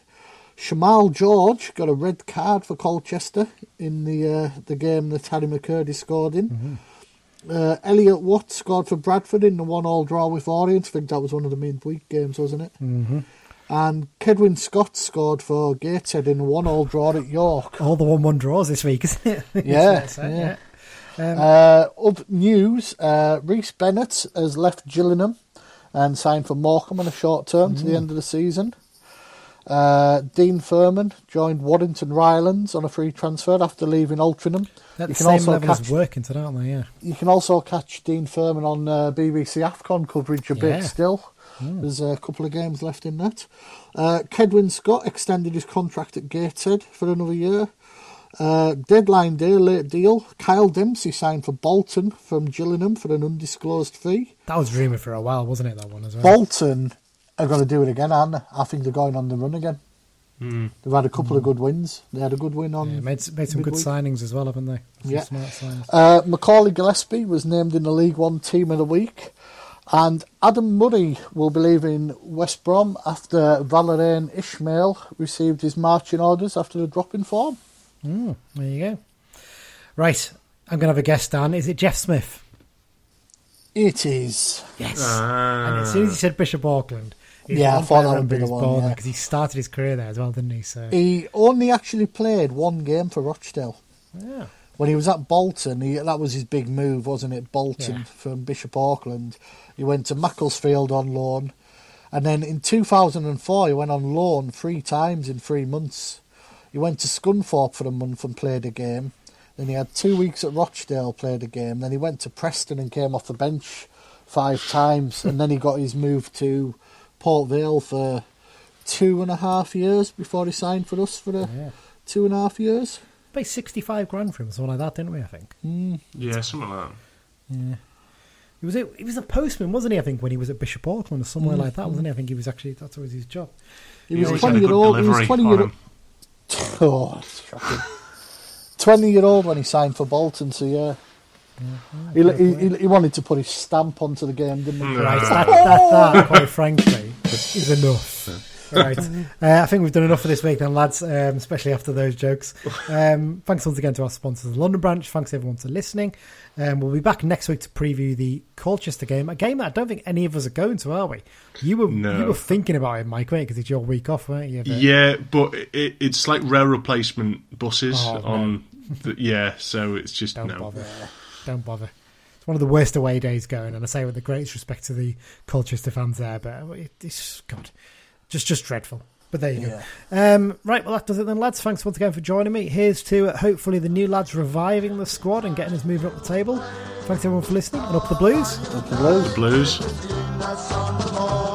Shamal George got a red card for Colchester in the uh, the game that Harry McKirdy scored in. Uh, Elliot Watt scored for Bradford in the one-all draw with Orient. I think that was one of the main midweek games, wasn't it? Mm-hmm. And Cedwyn Scott scored for Gateshead in a one-all draw at York. All the one-one draws this week, isn't it? Yeah, to yeah. Um, Uh, up news: uh, Rhys Bennett has left Gillingham and signed for Morecambe on a short term to the end of the season. Uh, Dean Furman joined Warrington Rylands on a free transfer after leaving Altrincham. At you the can same also level catch as Workington, aren't they? Yeah. you can also catch Dean Furman on uh, BBC AFCON coverage a Yeah. bit still. There's a couple of games left in that. Uh, Cedwyn Scott extended his contract at Gateshead for another year. Uh, deadline day, late deal. Kyle Dempsey signed for Bolton from Gillingham for an undisclosed fee. That was rumoured for a while, wasn't it? That one as well. Bolton are going to do it again, aren't they? I think they're going on the run again. Mm. They've had a couple of good wins. They had a good win on Yeah, made made some good midweek. signings as well, haven't they? Some Yeah. smart signings. Uh, Macaulay Gillesphey was named in the League One Team of the Week. And Adam Murray will be leaving West Brom after Valérien Ismaël received his marching orders after the drop in form. Mm, there you go. Right, I'm going to have a guess, Dan. Is it Jeff Smith? It is. Yes. Ah. and as soon as he said Bishop Auckland, he's Yeah, I one thought player that would be the one, born yeah. because he started his career there as well, didn't he? So He only actually played one game for Rochdale. yeah. When he was at Bolton, he, that was his big move, wasn't it? Bolton Yeah. from Bishop Auckland. He went to Macclesfield on loan. And then in 2004, he went on loan three times in three months. He went to Scunthorpe for a month and played a game. Then he had two weeks at Rochdale, played a game. Then he went to Preston and came off the bench five times. and then he got his move to Port Vale for two and a half years before he signed for us for a Yeah. two and a half years. Paid 65 grand for him, something like that, didn't we, I think? Hmm. Yeah, something like that. Yeah. He was a, he was a postman, wasn't he? I think when he was at Bishop Auckland or somewhere hmm. like that, wasn't he? I think he was actually that's always his job. He He was twenty year old. He was twenty year old. Oh, it's shocking. Twenty year old when he signed for Bolton, so yeah. He, he, he, he wanted to put his stamp onto the game, didn't he? Right, that, that, that, quite frankly, is enough. Right, uh, I think we've done enough for this week, then, lads. Um, especially after those jokes. Um, thanks once again to our sponsors, the London branch. Thanks everyone for listening. Um, we'll be back next week to preview the Colchester game, a game that I don't think any of us are going to, are we? You were No. you were thinking about it, Mike, right? Because it's your week off, weren't you? But- Yeah, but it, it's like rail replacement buses Oh, no. on. The, yeah, so it's just Don't no. bother. Don't bother. It's one of the worst away days going, and I say with the greatest respect to the Colchester fans there, but it, it's God, just just dreadful. But there you go. Um, right, well that does it then, lads. Thanks once again for joining me. Here's to uh, hopefully the new lads reviving the squad and getting us moving up the table. Thanks everyone for listening, and up the blues. Up the Blues. Blues. The sun